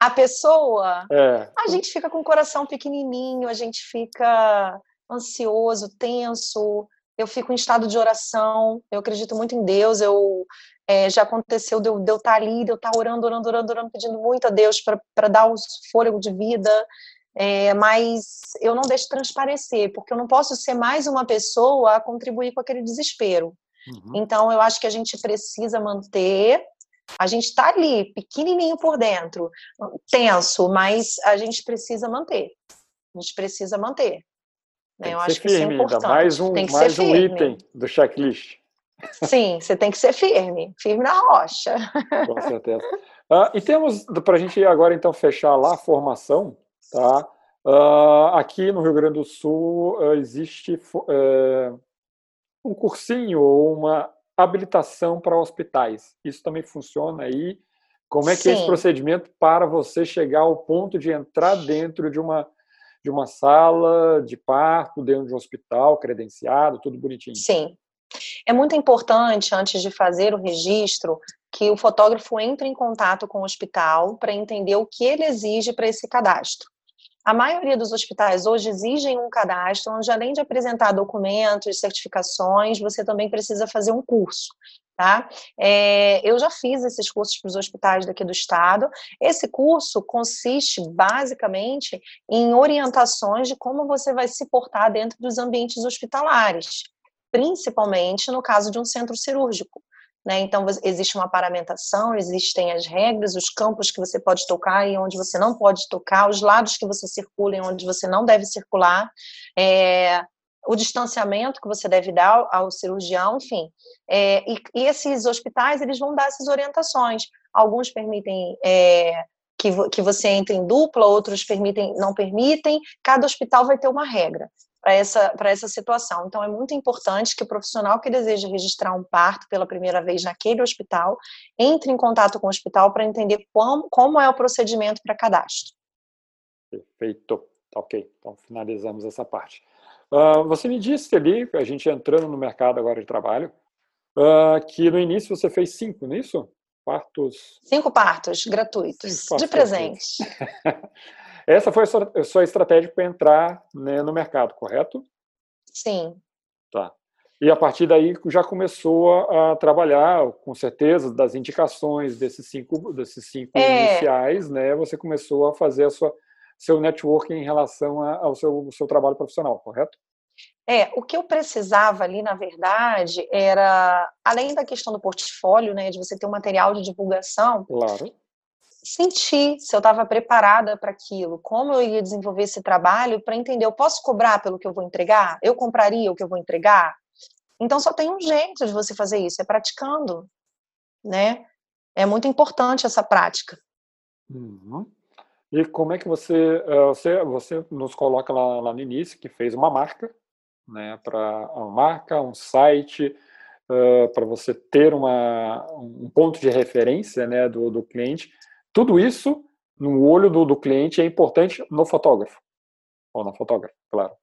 a pessoa, é. a gente fica com o coração pequenininho, a gente fica ansioso, tenso. Eu fico em estado de oração. Eu acredito muito em Deus. Eu é, já aconteceu de eu, de eu estar ali, de eu estar orando, orando, orando, orando, pedindo muito a Deus para dar o fôlego de vida. É, mas eu não deixo transparecer, porque eu não posso ser mais uma pessoa a contribuir com aquele desespero. Uhum. Então, eu acho que a gente precisa manter a gente está ali, pequenininho por dentro, tenso, mas a gente precisa manter. A gente precisa manter. Né? Eu acho que firme, isso é importante. Mais um, mais um item do checklist. Sim, você tem que ser firme, firme na rocha. Com certeza. Uh, e temos, para a gente agora então fechar lá a formação, tá? Uh, aqui no Rio Grande do Sul uh, existe eh, um cursinho ou uma habilitação para hospitais. Isso também funciona aí? Como é que Sim. é esse procedimento para você chegar ao ponto de entrar dentro de uma de uma sala de parto, dentro de um hospital, credenciado, tudo bonitinho? Sim. É muito importante, antes de fazer o registro, que o fotógrafo entre em contato com o hospital para entender o que ele exige para esse cadastro. A maioria dos hospitais hoje exigem um cadastro, onde além de apresentar documentos, certificações, você também precisa fazer um curso. Tá? É, eu já fiz esses cursos para os hospitais daqui do estado. Esse curso consiste basicamente em orientações de como você vai se portar dentro dos ambientes hospitalares, principalmente no caso de um centro cirúrgico. Né? Então, existe uma paramentação, existem as regras, os campos que você pode tocar e onde você não pode tocar, os lados que você circula e onde você não deve circular, é, o distanciamento que você deve dar ao, cirurgião, enfim. É, e, e, esses hospitais, eles vão dar essas orientações. Alguns permitem é, que, que você entre em dupla, outros permitem, não permitem. Cada hospital vai ter uma regra para essa, essa situação. Então, é muito importante que o profissional que deseja registrar um parto pela primeira vez naquele hospital entre em contato com o hospital para entender como, como é o procedimento para cadastro. Perfeito. Ok, então finalizamos essa parte. Uh, você me disse ali, a gente entrando no mercado agora de trabalho, uh, que no início você fez cinco, não é isso? Partos. Cinco partos gratuitos, cinco partos de presente. <laughs> Essa foi a sua estratégia para entrar né, no mercado, correto? Sim. Tá. E a partir daí já começou a, a trabalhar, com certeza, das indicações desses cinco, desses cinco é. iniciais, né? Você começou a fazer a sua, seu networking em relação a, ao seu, seu trabalho profissional, correto? É, o que eu precisava ali, na verdade, era, além da questão do portfólio, né, de você ter um material de divulgação, claro. sentir se eu estava preparada para aquilo, como eu ia desenvolver esse trabalho para entender, eu posso cobrar pelo que eu vou entregar? Eu compraria o que eu vou entregar? Então só tem um jeito de você fazer isso, é praticando, né? É muito importante essa prática. Uhum. E como é que você, eh, você, você nos coloca lá, lá no início que fez uma marca, né? Para uma marca, um site, uh, para você ter uma, um ponto de referência, né? Do, do cliente. Tudo isso no olho do, do cliente é importante no fotógrafo ou na fotógrafa, claro.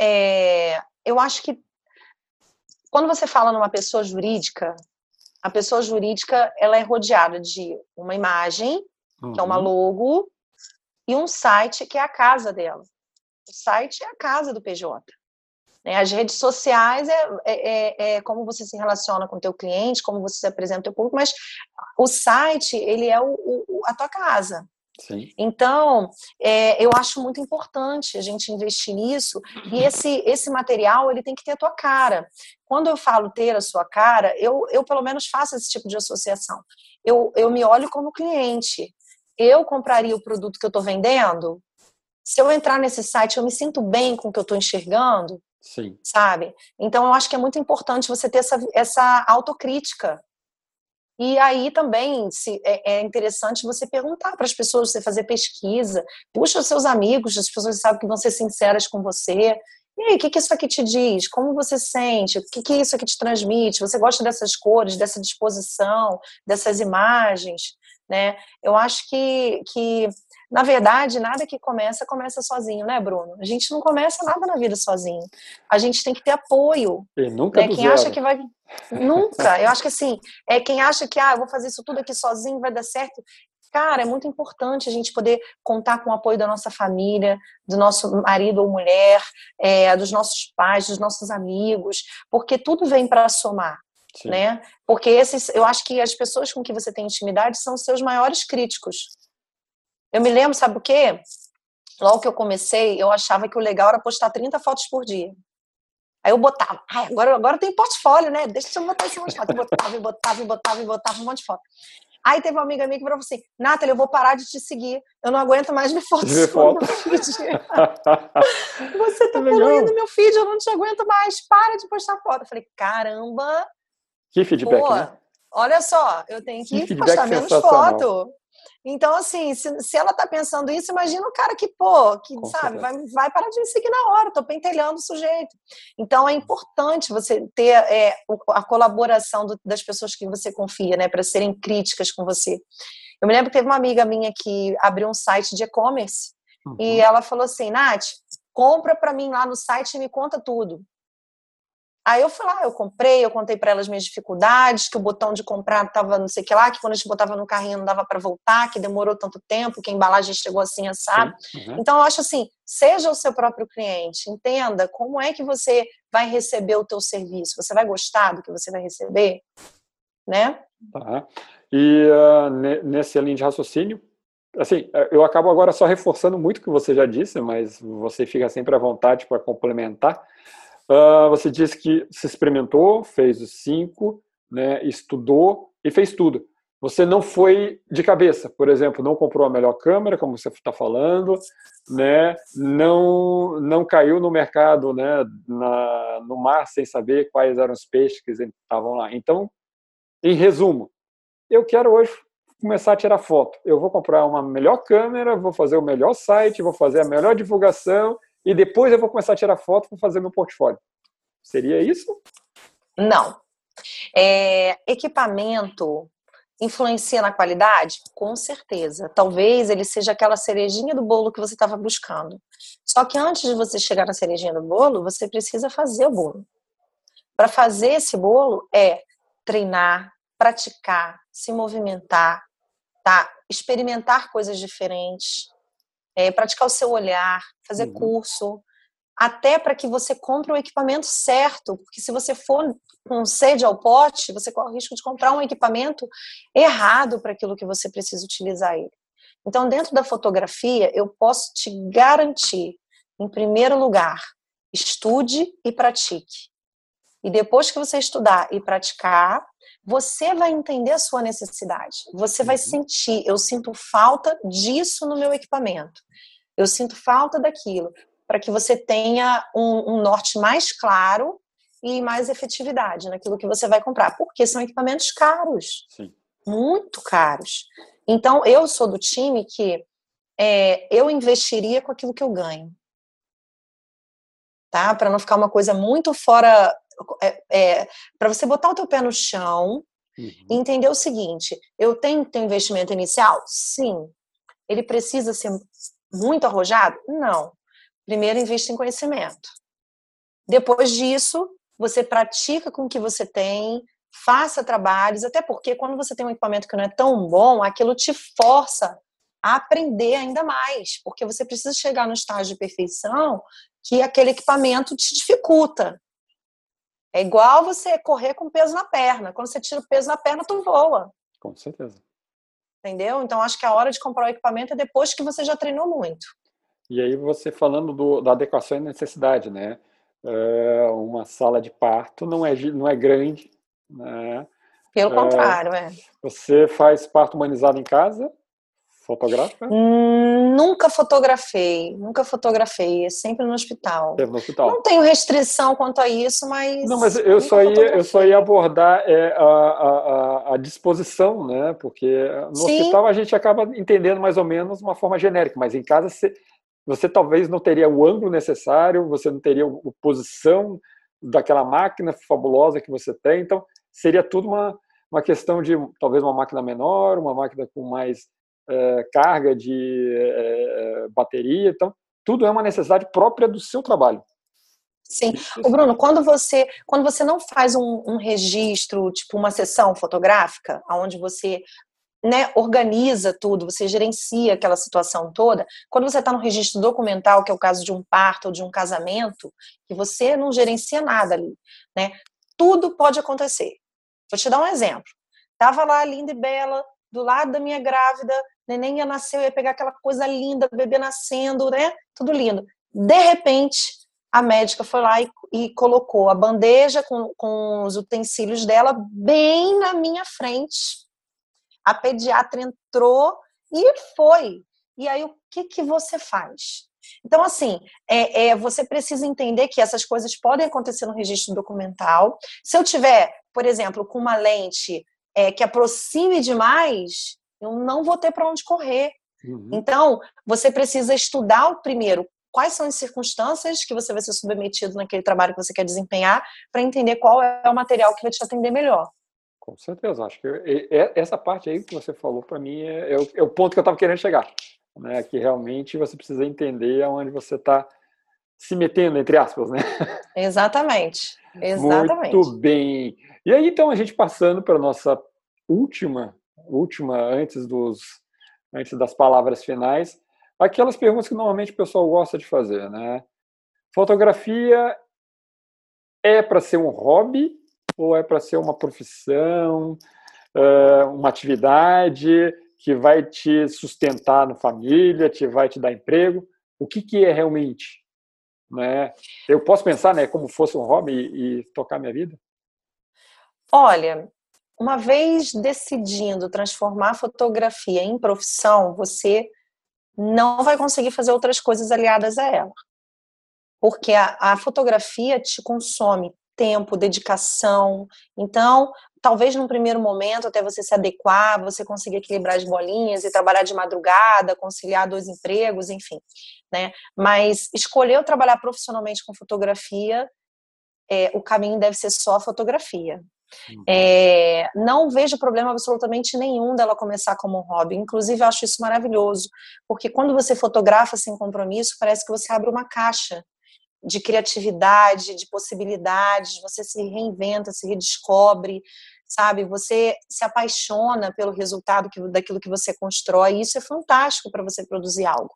É, eu acho que quando você fala numa pessoa jurídica, a pessoa jurídica ela é rodeada de uma imagem, uhum. que é uma uhum. logo, e um site que é a casa dela. O site é a casa do PJ. Né? As redes sociais é, é, é, é, como você se relaciona com o teu cliente, como você se apresenta ao teu público, mas o site, ele é o, o, a tua casa. Sim. Então, é, eu acho muito importante a gente investir nisso e esse, esse material ele tem que ter a tua cara. Quando eu falo ter a sua cara, eu, eu pelo menos faço esse tipo de associação. Eu, eu me olho como cliente. Eu compraria o produto que eu estou vendendo? Se eu entrar nesse site, eu me sinto bem com o que eu estou enxergando? Sim. Sabe? Então, eu acho que é muito importante você ter essa, essa autocrítica e aí também se, é, é interessante você perguntar para as pessoas, você fazer pesquisa, puxa os seus amigos, as pessoas sabem que vão ser sinceras com você. E aí, o que, que isso aqui te diz? Como você sente? O que, que isso aqui te transmite? Você gosta dessas cores, dessa disposição, dessas imagens? Né? Eu acho que, que na verdade, nada que começa, começa sozinho, né, Bruno? A gente não começa nada na vida sozinho. A gente tem que ter apoio. E nunca né? Quem zero. acha que vai. Nunca. Eu acho que assim, é quem acha que, ah, eu vou fazer isso tudo aqui sozinho, vai dar certo. Cara, é muito importante a gente poder contar com o apoio da nossa família, do nosso marido ou mulher, é, dos nossos pais, dos nossos amigos, porque tudo vem para somar. Sim. Né? Porque esses, eu acho que as pessoas com que você tem intimidade são os seus maiores críticos. Eu me lembro, sabe o quê? Logo que eu comecei, eu achava que o legal era postar 30 fotos por dia. Aí eu botava, ai, agora, agora tem portfólio, né? Deixa eu botar esse monte de foto. Eu botava, e botava, e botava, e botava um monte de foto. Aí teve uma amiga minha que falou assim: Nathalie, eu vou parar de te seguir. Eu não aguento mais ver fotos <laughs> foto. <laughs> Você tá poluindo meu feed, eu não te aguento mais. Para de postar foto. Eu falei: caramba. Que feedback, pô, né? Olha só, eu tenho que, que postar menos foto. Então, assim, se, se ela tá pensando isso, imagina o cara que, pô, que, Com sabe, vai, vai parar de me seguir na hora, tô pentelhando o sujeito. Então, é importante você ter é, a colaboração do, das pessoas que você confia, né, para serem críticas com você. Eu me lembro que teve uma amiga minha que abriu um site de e-commerce uhum. e ela falou assim, Nath, compra para mim lá no site e me conta tudo. Aí eu fui lá, eu comprei, eu contei para elas minhas dificuldades, que o botão de comprar estava não sei o que lá, que quando a gente botava no carrinho não dava para voltar, que demorou tanto tempo, que a embalagem chegou assim, sabe? Uhum. Então eu acho assim, seja o seu próprio cliente, entenda como é que você vai receber o teu serviço, você vai gostar do que você vai receber, né? Tá. E uh, nesse linha de raciocínio, assim, eu acabo agora só reforçando muito o que você já disse, mas você fica sempre à vontade para complementar. Uh, você disse que se experimentou, fez os cinco, né, estudou e fez tudo. Você não foi de cabeça, por exemplo, não comprou a melhor câmera, como você está falando, né, não, não caiu no mercado, né, na, no mar sem saber quais eram os peixes que estavam lá. Então, em resumo, eu quero hoje começar a tirar foto. Eu vou comprar uma melhor câmera, vou fazer o melhor site, vou fazer a melhor divulgação e depois eu vou começar a tirar foto para fazer meu portfólio. Seria isso? Não. É, equipamento influencia na qualidade? Com certeza. Talvez ele seja aquela cerejinha do bolo que você estava buscando. Só que antes de você chegar na cerejinha do bolo, você precisa fazer o bolo. Para fazer esse bolo é treinar, praticar, se movimentar, tá? experimentar coisas diferentes, é, praticar o seu olhar, fazer uhum. curso, até para que você compre o equipamento certo, porque se você for com sede ao pote, você corre o risco de comprar um equipamento errado para aquilo que você precisa utilizar ele. Então, dentro da fotografia, eu posso te garantir, em primeiro lugar, estude e pratique. E depois que você estudar e praticar, você vai entender a sua necessidade. Você vai uhum. sentir, eu sinto falta disso no meu equipamento. Eu sinto falta daquilo para que você tenha um, um, norte mais claro e mais efetividade naquilo que você vai comprar, porque são equipamentos caros, Sim. muito caros. Então, eu sou do time que é, eu investiria com aquilo que eu ganho, tá? Para não ficar uma coisa muito fora, é, é, para você botar o teu pé no chão uhum. e entender o seguinte: eu tenho que ter investimento inicial, sim. Ele precisa ser muito arrojado? Não. Primeiro, invista em conhecimento. Depois disso, você pratica com o que você tem, faça trabalhos, até porque quando você tem um equipamento que não é tão bom, aquilo te força a aprender ainda mais, porque você precisa chegar no estágio de perfeição que aquele equipamento te dificulta. É igual você correr com peso na perna. Quando você tira o peso na perna, tu voa. Com certeza. Entendeu? Então acho que a hora de comprar o equipamento é depois que você já treinou muito. E aí você falando do, da adequação e necessidade, né? É, uma sala de parto não é, não é grande, né? Pelo é, contrário, é. Você faz parto humanizado em casa? Fotografa? Hum, nunca fotografei, nunca fotografei, é sempre no hospital. Sempre no hospital. Não tenho restrição quanto a isso, mas. Não, mas eu só ia, eu só ia abordar é, a, a, a, disposição, né? Porque no Sim. hospital a gente acaba entendendo mais ou menos uma forma genérica, mas em casa você você talvez não teria o ângulo necessário, você não teria a posição daquela máquina fabulosa que você tem, então seria tudo uma, uma questão de talvez uma máquina menor, uma máquina com mais é, carga de é, bateria, então tudo é uma necessidade própria do seu trabalho. Sim. O Bruno, quando você quando você não faz um, um registro, tipo uma sessão fotográfica, onde você né, organiza tudo, você gerencia aquela situação toda. Quando você está no registro documental, que é o caso de um parto ou de um casamento, que você não gerencia nada ali, né? Tudo pode acontecer. Vou te dar um exemplo. Tava lá linda e bela, do lado da minha grávida, neném ia nascer, eu ia pegar aquela coisa linda, bebê nascendo, né? Tudo lindo. De repente, a médica foi lá e, e colocou a bandeja com, com os utensílios dela bem na minha frente a pediatra entrou e foi. E aí, o que, que você faz? Então, assim, é, é, você precisa entender que essas coisas podem acontecer no registro documental. Se eu tiver, por exemplo, com uma lente é, que aproxime demais, eu não vou ter para onde correr. Uhum. Então, você precisa estudar o primeiro quais são as circunstâncias que você vai ser submetido naquele trabalho que você quer desempenhar, para entender qual é o material que vai te atender melhor. Com certeza, acho que essa parte aí que você falou para mim é, é, o, é, o, ponto que eu estava querendo chegar, né? Que realmente você precisa entender aonde você está se metendo entre aspas, né? Exatamente, <laughs> exatamente. Muito bem. E aí então a gente passando para nossa última, última antes dos, antes das palavras finais, aquelas perguntas que normalmente o pessoal gosta de fazer, né? Fotografia é para ser um hobby ou é para ser uma profissão, uma atividade que vai te sustentar na família, te vai te dar emprego? O que, que é realmente? Né? Eu posso pensar né, como fosse um hobby e, e tocar minha vida? Olha, uma vez decidindo transformar a fotografia em profissão, você não vai conseguir fazer outras coisas aliadas a ela. Porque a, a fotografia te consome tempo, dedicação. Então, talvez num primeiro momento, até você se adequar, você conseguir equilibrar as bolinhas e trabalhar de madrugada, conciliar dois empregos, enfim. Né? Mas escolher trabalhar profissionalmente com fotografia, é, o caminho deve ser só a fotografia. É, não vejo problema absolutamente nenhum dela começar como um hobby. Inclusive, eu acho isso maravilhoso, porque quando você fotografa sem compromisso, parece que você abre uma caixa de criatividade, de possibilidades, você se reinventa, se redescobre, sabe? Você se apaixona pelo resultado que, daquilo que você constrói, e isso é fantástico para você produzir algo,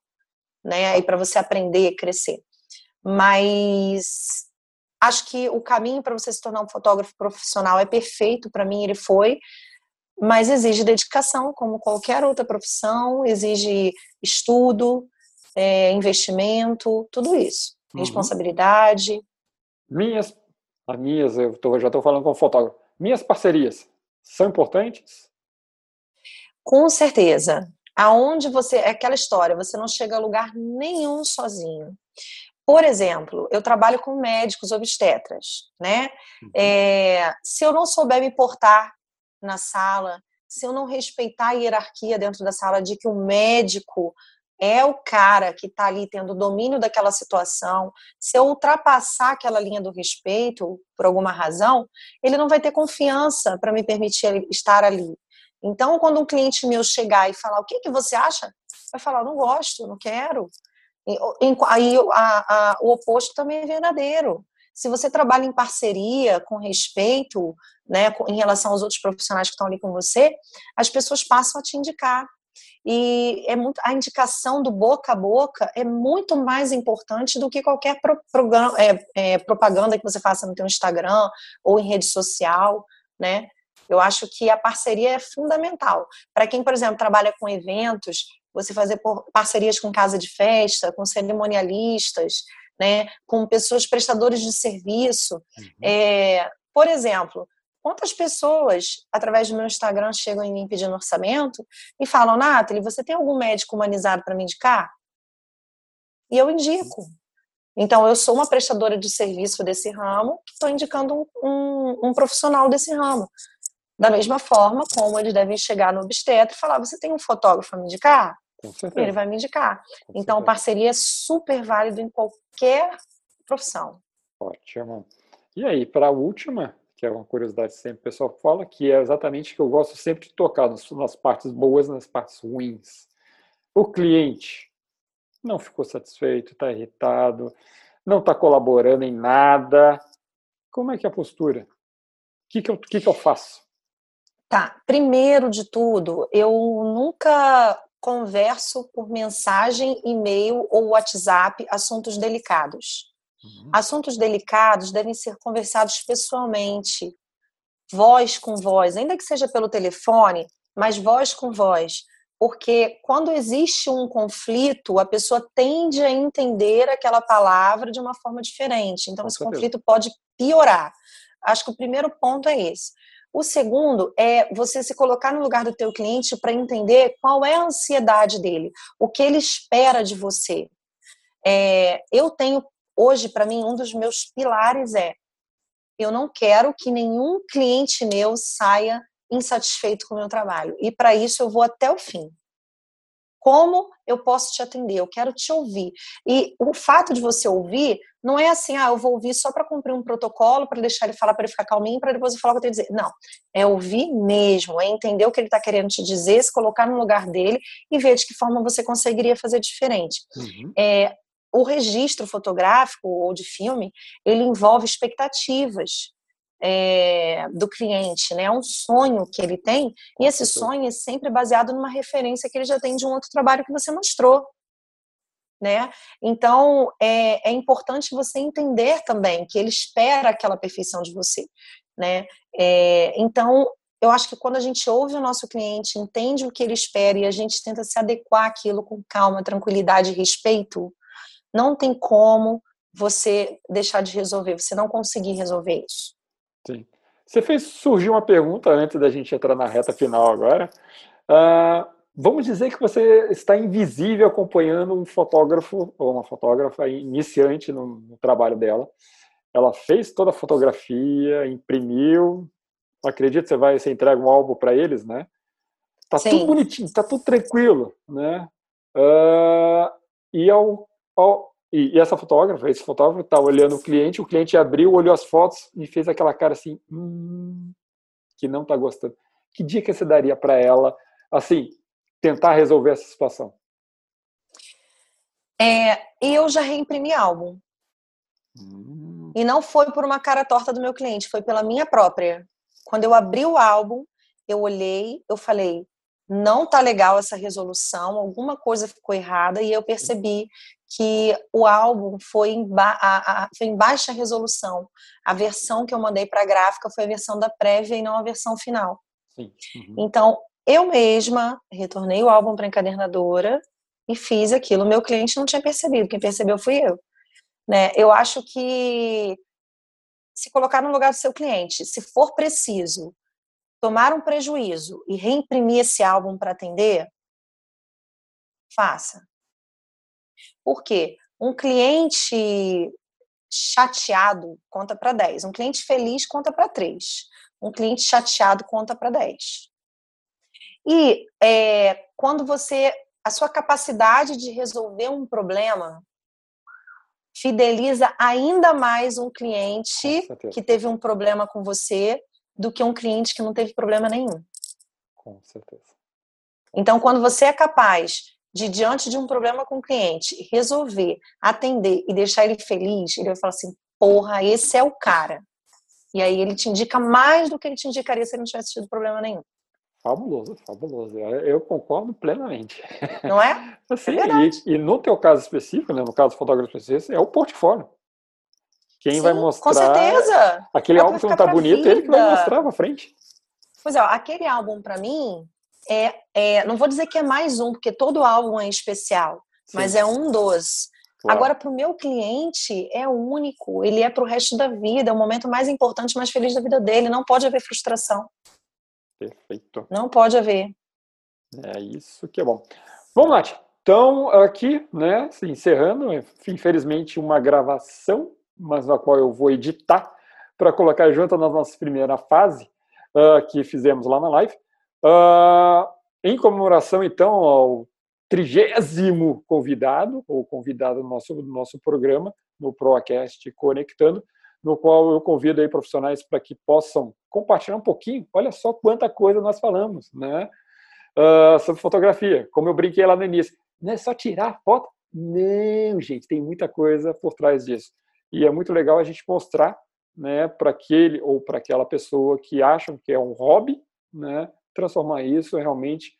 né? E para você aprender, crescer. Mas acho que o caminho para você se tornar um fotógrafo profissional é perfeito, para mim ele foi, mas exige dedicação, como qualquer outra profissão, exige estudo, é, investimento, tudo isso, uhum. responsabilidade. Minhas, as minhas, eu tô, já estou falando como fotógrafo, minhas parcerias são importantes? Com certeza. Aonde você, é aquela história, você não chega a lugar nenhum sozinho. Por exemplo, eu trabalho com médicos obstetras, né? Uhum. É, se eu não souber me portar na sala, se eu não respeitar a hierarquia dentro da sala de que o médico é o cara que está ali tendo domínio daquela situação, se eu ultrapassar aquela linha do respeito por alguma razão, ele não vai ter confiança para me permitir estar ali. Então, quando um cliente meu chegar e falar o que, que você acha, vai falar, não gosto, não quero. Aí a, a, o oposto também é verdadeiro. Se você trabalha em parceria, com respeito, né, em relação aos outros profissionais que estão ali com você, as pessoas passam a te indicar. E é muito, a indicação do boca a boca é muito mais importante do que qualquer pro, é, é, propaganda que você faça no seu Instagram ou em rede social, né? Eu acho que a parceria é fundamental. Para quem, por exemplo, trabalha com eventos, você fazer parcerias com casa de festa, com cerimonialistas, né, com pessoas prestadores de serviço. Uhum. É, por exemplo, quantas pessoas, através do meu Instagram, chegam em mim pedindo orçamento e falam, Nathalie, você tem algum médico humanizado para me indicar? E eu indico. Então, eu sou uma prestadora de serviço desse ramo que estou indicando um, um, um, profissional desse ramo. Da mesma forma como eles devem chegar no obstetra e falar: você tem um fotógrafo a me indicar? Ele vai me indicar. Com então, certeza. parceria é super válido em qualquer profissão. Ótimo. E aí, para a última, que é uma curiosidade que sempre o pessoal fala, que é exatamente que eu gosto sempre de tocar nas, nas partes boas e nas partes ruins. O cliente não ficou satisfeito, está irritado, não está colaborando em nada. Como é que é a postura? O que, que, eu, que, que eu faço? Tá, primeiro de tudo, eu nunca converso por mensagem, e-mail ou WhatsApp assuntos delicados. Uhum. Assuntos delicados devem ser conversados pessoalmente, voz com voz, ainda que seja pelo telefone, mas voz com voz. Porque quando existe um conflito, a pessoa tende a entender aquela palavra de uma forma diferente. Então, esse conflito pode piorar. Acho que o primeiro ponto é esse. O segundo é você se colocar no lugar do teu cliente para entender qual é a ansiedade dele, o que ele espera de você. É, eu tenho hoje para mim um dos meus pilares é eu não quero que nenhum cliente meu saia insatisfeito com o meu trabalho e para isso eu vou até o fim. Como eu posso te atender? Eu quero te ouvir. E o fato de você ouvir não é assim, ah, eu vou ouvir só para cumprir um protocolo, para deixar ele falar, para ele ficar calminho, para depois eu falar o que eu tenho que dizer. Não. É ouvir mesmo, é entender o que ele está querendo te dizer, se colocar no lugar dele e ver de que forma você conseguiria fazer diferente. Uhum. É, o registro fotográfico ou de filme, ele envolve expectativas é, do cliente, né? É um sonho que ele tem, e esse sonho é sempre baseado numa referência que ele já tem de um outro trabalho que você mostrou. Né? Então é, é importante você entender também que ele espera aquela perfeição de você, né? É, então eu acho que quando a gente ouve o nosso cliente, entende o que ele espera e a gente tenta se adequar àquilo com calma, tranquilidade e respeito, não tem como você deixar de resolver, você não conseguir resolver isso. Sim. Você fez surgir uma pergunta antes da gente entrar na reta final agora. Uh, vamos dizer que você está invisível acompanhando um fotógrafo ou uma fotógrafa iniciante no, no trabalho dela. Ela fez toda a fotografia, imprimiu. Acredito que você vai, você entrega um álbum para eles, né? Tá Sim. tudo bonitinho, tá tudo tranquilo, né? Uh, e ao, ao, e, e, essa fotógrafa, esse fotógrafo está olhando o cliente, o cliente abriu, olhou as fotos e fez aquela cara assim, hum, que não está gostando. Que dica você daria para ela, assim, tentar resolver essa situação? É, eu já reimprimi álbum. Hum. E não foi por uma cara torta do meu cliente, foi pela minha própria. Quando eu abri o álbum, eu olhei, eu falei, não tá legal essa resolução, alguma coisa ficou errada e eu percebi que o álbum foi em, ba a, a, foi em baixa resolução. A versão que eu mandei para a gráfica foi a versão da prévia e não a versão final. Uhum. Então, eu mesma retornei o álbum para a encadernadora e fiz aquilo. Meu cliente não tinha percebido, quem percebeu fui eu. Né? Eu acho que se colocar no lugar do seu cliente, se for preciso tomar um prejuízo e reimprimir esse álbum para atender, faça. Por quê? Um cliente chateado conta para 10, um cliente feliz conta para 3, um cliente chateado conta para 10. E é, quando você, a sua capacidade de resolver um problema fideliza ainda mais um cliente que teve um problema com você do que um cliente que não teve problema nenhum. Com certeza. Então, quando você é capaz de, diante de um problema com o cliente, resolver, atender e deixar ele feliz, ele vai falar assim: porra, esse é o cara. E aí ele te indica mais do que ele te indicaria se ele não tivesse tido problema nenhum. Fabuloso, fabuloso. Eu concordo plenamente. Não é? <laughs> Assim, é e, e, no teu caso específico, né, no caso do fotógrafo específico, é o portfólio. Quem Sim, vai mostrar. Com certeza. Aquele álbum que não tá bonito, vida. ele que vai mostrar pra frente. Pois é, aquele álbum para mim é, é, Não vou dizer que é mais um, porque todo álbum é especial, Sim. mas é um dos. Claro. Agora, para o meu cliente, é único. Ele é para o resto da vida, é o momento mais importante, mais feliz da vida dele. Não pode haver frustração. Perfeito. Não pode haver. É isso que é bom. Vamos lá, então aqui, né, encerrando, infelizmente uma gravação, mas na qual eu vou editar para colocar junto na nossa primeira fase uh, que fizemos lá na live, uh, em comemoração então ao trigésimo convidado ou convidado do nosso do nosso programa no Proacast Conectando, no qual eu convido aí profissionais para que possam compartilhar um pouquinho. Olha só quanta coisa nós falamos, né? Uh, sobre fotografia, como eu brinquei lá no início. Não é só tirar foto? Não, gente, tem muita coisa por trás disso. E é muito legal a gente mostrar, né, para aquele ou para aquela pessoa que acham que é um hobby, né, transformar isso realmente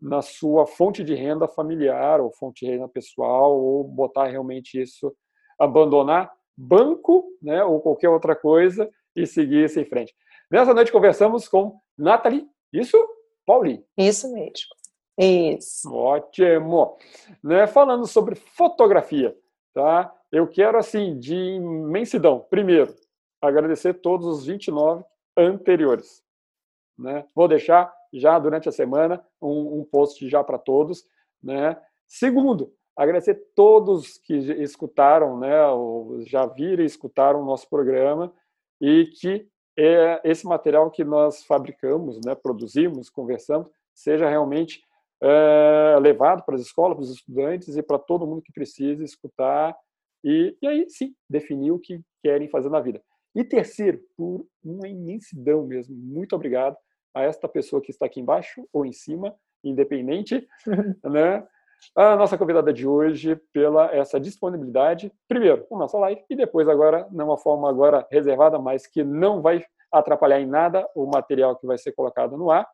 na sua fonte de renda familiar ou fonte de renda pessoal ou botar realmente isso, abandonar banco, né, ou qualquer outra coisa e seguir isso em frente. Nessa noite conversamos com Nathalie, isso, Pauli. Isso mesmo. Isso. Ótimo. Né, falando sobre fotografia, tá? Eu quero assim de imensidão. Primeiro, agradecer todos os 29 anteriores, né? Vou deixar já durante a semana um, um post já para todos, né? Segundo, Agradecer todos que escutaram, né, ou já viram e escutaram o nosso programa e que é, esse material que nós fabricamos, né, produzimos, conversamos, seja realmente é, levado para as escolas, para os estudantes e para todo mundo que precisa escutar e, e aí sim definir o que querem fazer na vida. E terceiro, por uma imensidão mesmo, muito obrigado a esta pessoa que está aqui embaixo ou em cima, independente, <laughs> né? a nossa convidada de hoje pela essa disponibilidade, primeiro, com nossa live e depois agora, numa forma agora reservada, mas que não vai atrapalhar em nada o material que vai ser colocado no ar,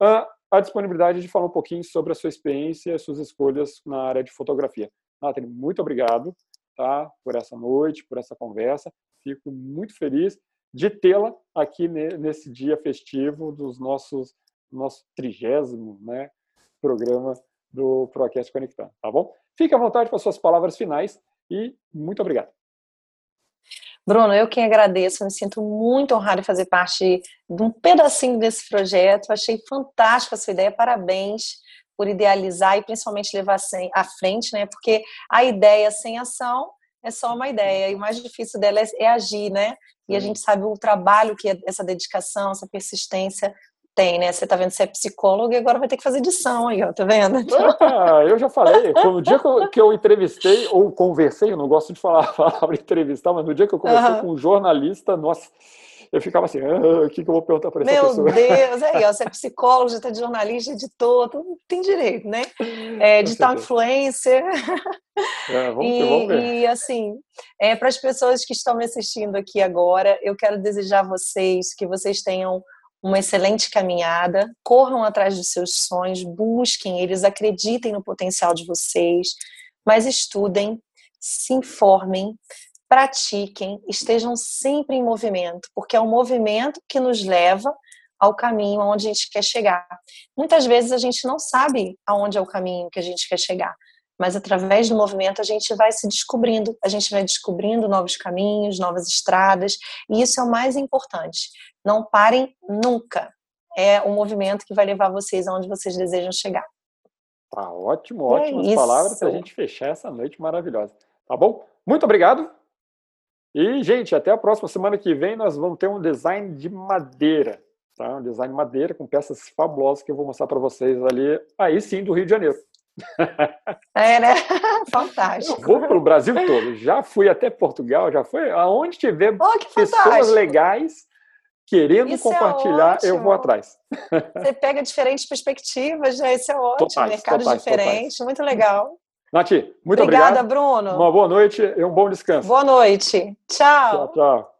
a, a disponibilidade de falar um pouquinho sobre a sua experiência e as suas escolhas na área de fotografia. Nathalie, muito obrigado tá, por essa noite, por essa conversa. Fico muito feliz de tê-la aqui nesse dia festivo dos nossos nosso trigésimo né, programa do Procast Conectando, tá bom? Fique à vontade para suas palavras finais e muito obrigado. Bruno, eu quem agradeço, me sinto muito honrada de fazer parte de um pedacinho desse projeto. Achei fantástica a sua ideia, parabéns por idealizar e principalmente levar à frente, né? Porque a ideia sem ação é só uma ideia, e o mais difícil dela é, é agir, né? E a gente sabe o trabalho que essa dedicação, essa persistência tem, né? Você tá vendo, você é psicólogo e agora vai ter que fazer edição aí, ó, tá vendo? Ah, eu já falei, no dia que eu, que eu, entrevistei, ou conversei, eu não gosto de falar <laughs> a palavra entrevistar, mas no dia que eu conversei uhum. com um jornalista, nossa, eu ficava assim, ah, o que, que eu vou perguntar para essa Meu pessoa? Meu Deus, aí, ó, <laughs> você é psicólogo, já tá de jornalista, editor, tudo tem direito, né? É, digital influencer. É, vamos, e, vamos ver. e assim, é, para as pessoas que estão me assistindo aqui agora, eu quero desejar a vocês que vocês tenham uma excelente caminhada, corram atrás dos seus sonhos, busquem eles, acreditem no potencial de vocês, Mas estudem, se informem, pratiquem, estejam sempre em movimento, porque é o movimento que nos leva ao caminho onde a gente quer chegar. Muitas vezes a gente não sabe aonde é o caminho que a gente quer chegar, mas através do movimento a gente vai se descobrindo, a gente vai descobrindo novos caminhos, novas estradas, e isso é o mais importante. Não parem nunca. É o movimento que vai levar vocês aonde vocês desejam chegar. Tá ótimo, é ótimas é palavras para a gente fechar essa noite maravilhosa. Tá bom? Muito obrigado. E, gente, até a próxima semana que vem nós vamos ter um design de madeira. Tá? Um design de madeira com peças fabulosas que eu vou mostrar para vocês ali, aí sim, do Rio de Janeiro. <laughs> É, né? <laughs> Fantástico. Eu vou para o Brasil todo. Já fui até Portugal, já fui. Aonde tiver oh, pessoas legais querendo Isso é compartilhar, é eu vou atrás. Você pega diferentes perspectivas, já isso é ótimo. Totais, Mercados totais, diferentes, totais. muito legal. Nath, muito Obrigada, obrigado. Bruno. Uma boa noite e um bom descanso. Boa noite. Tchau. Tchau, tchau.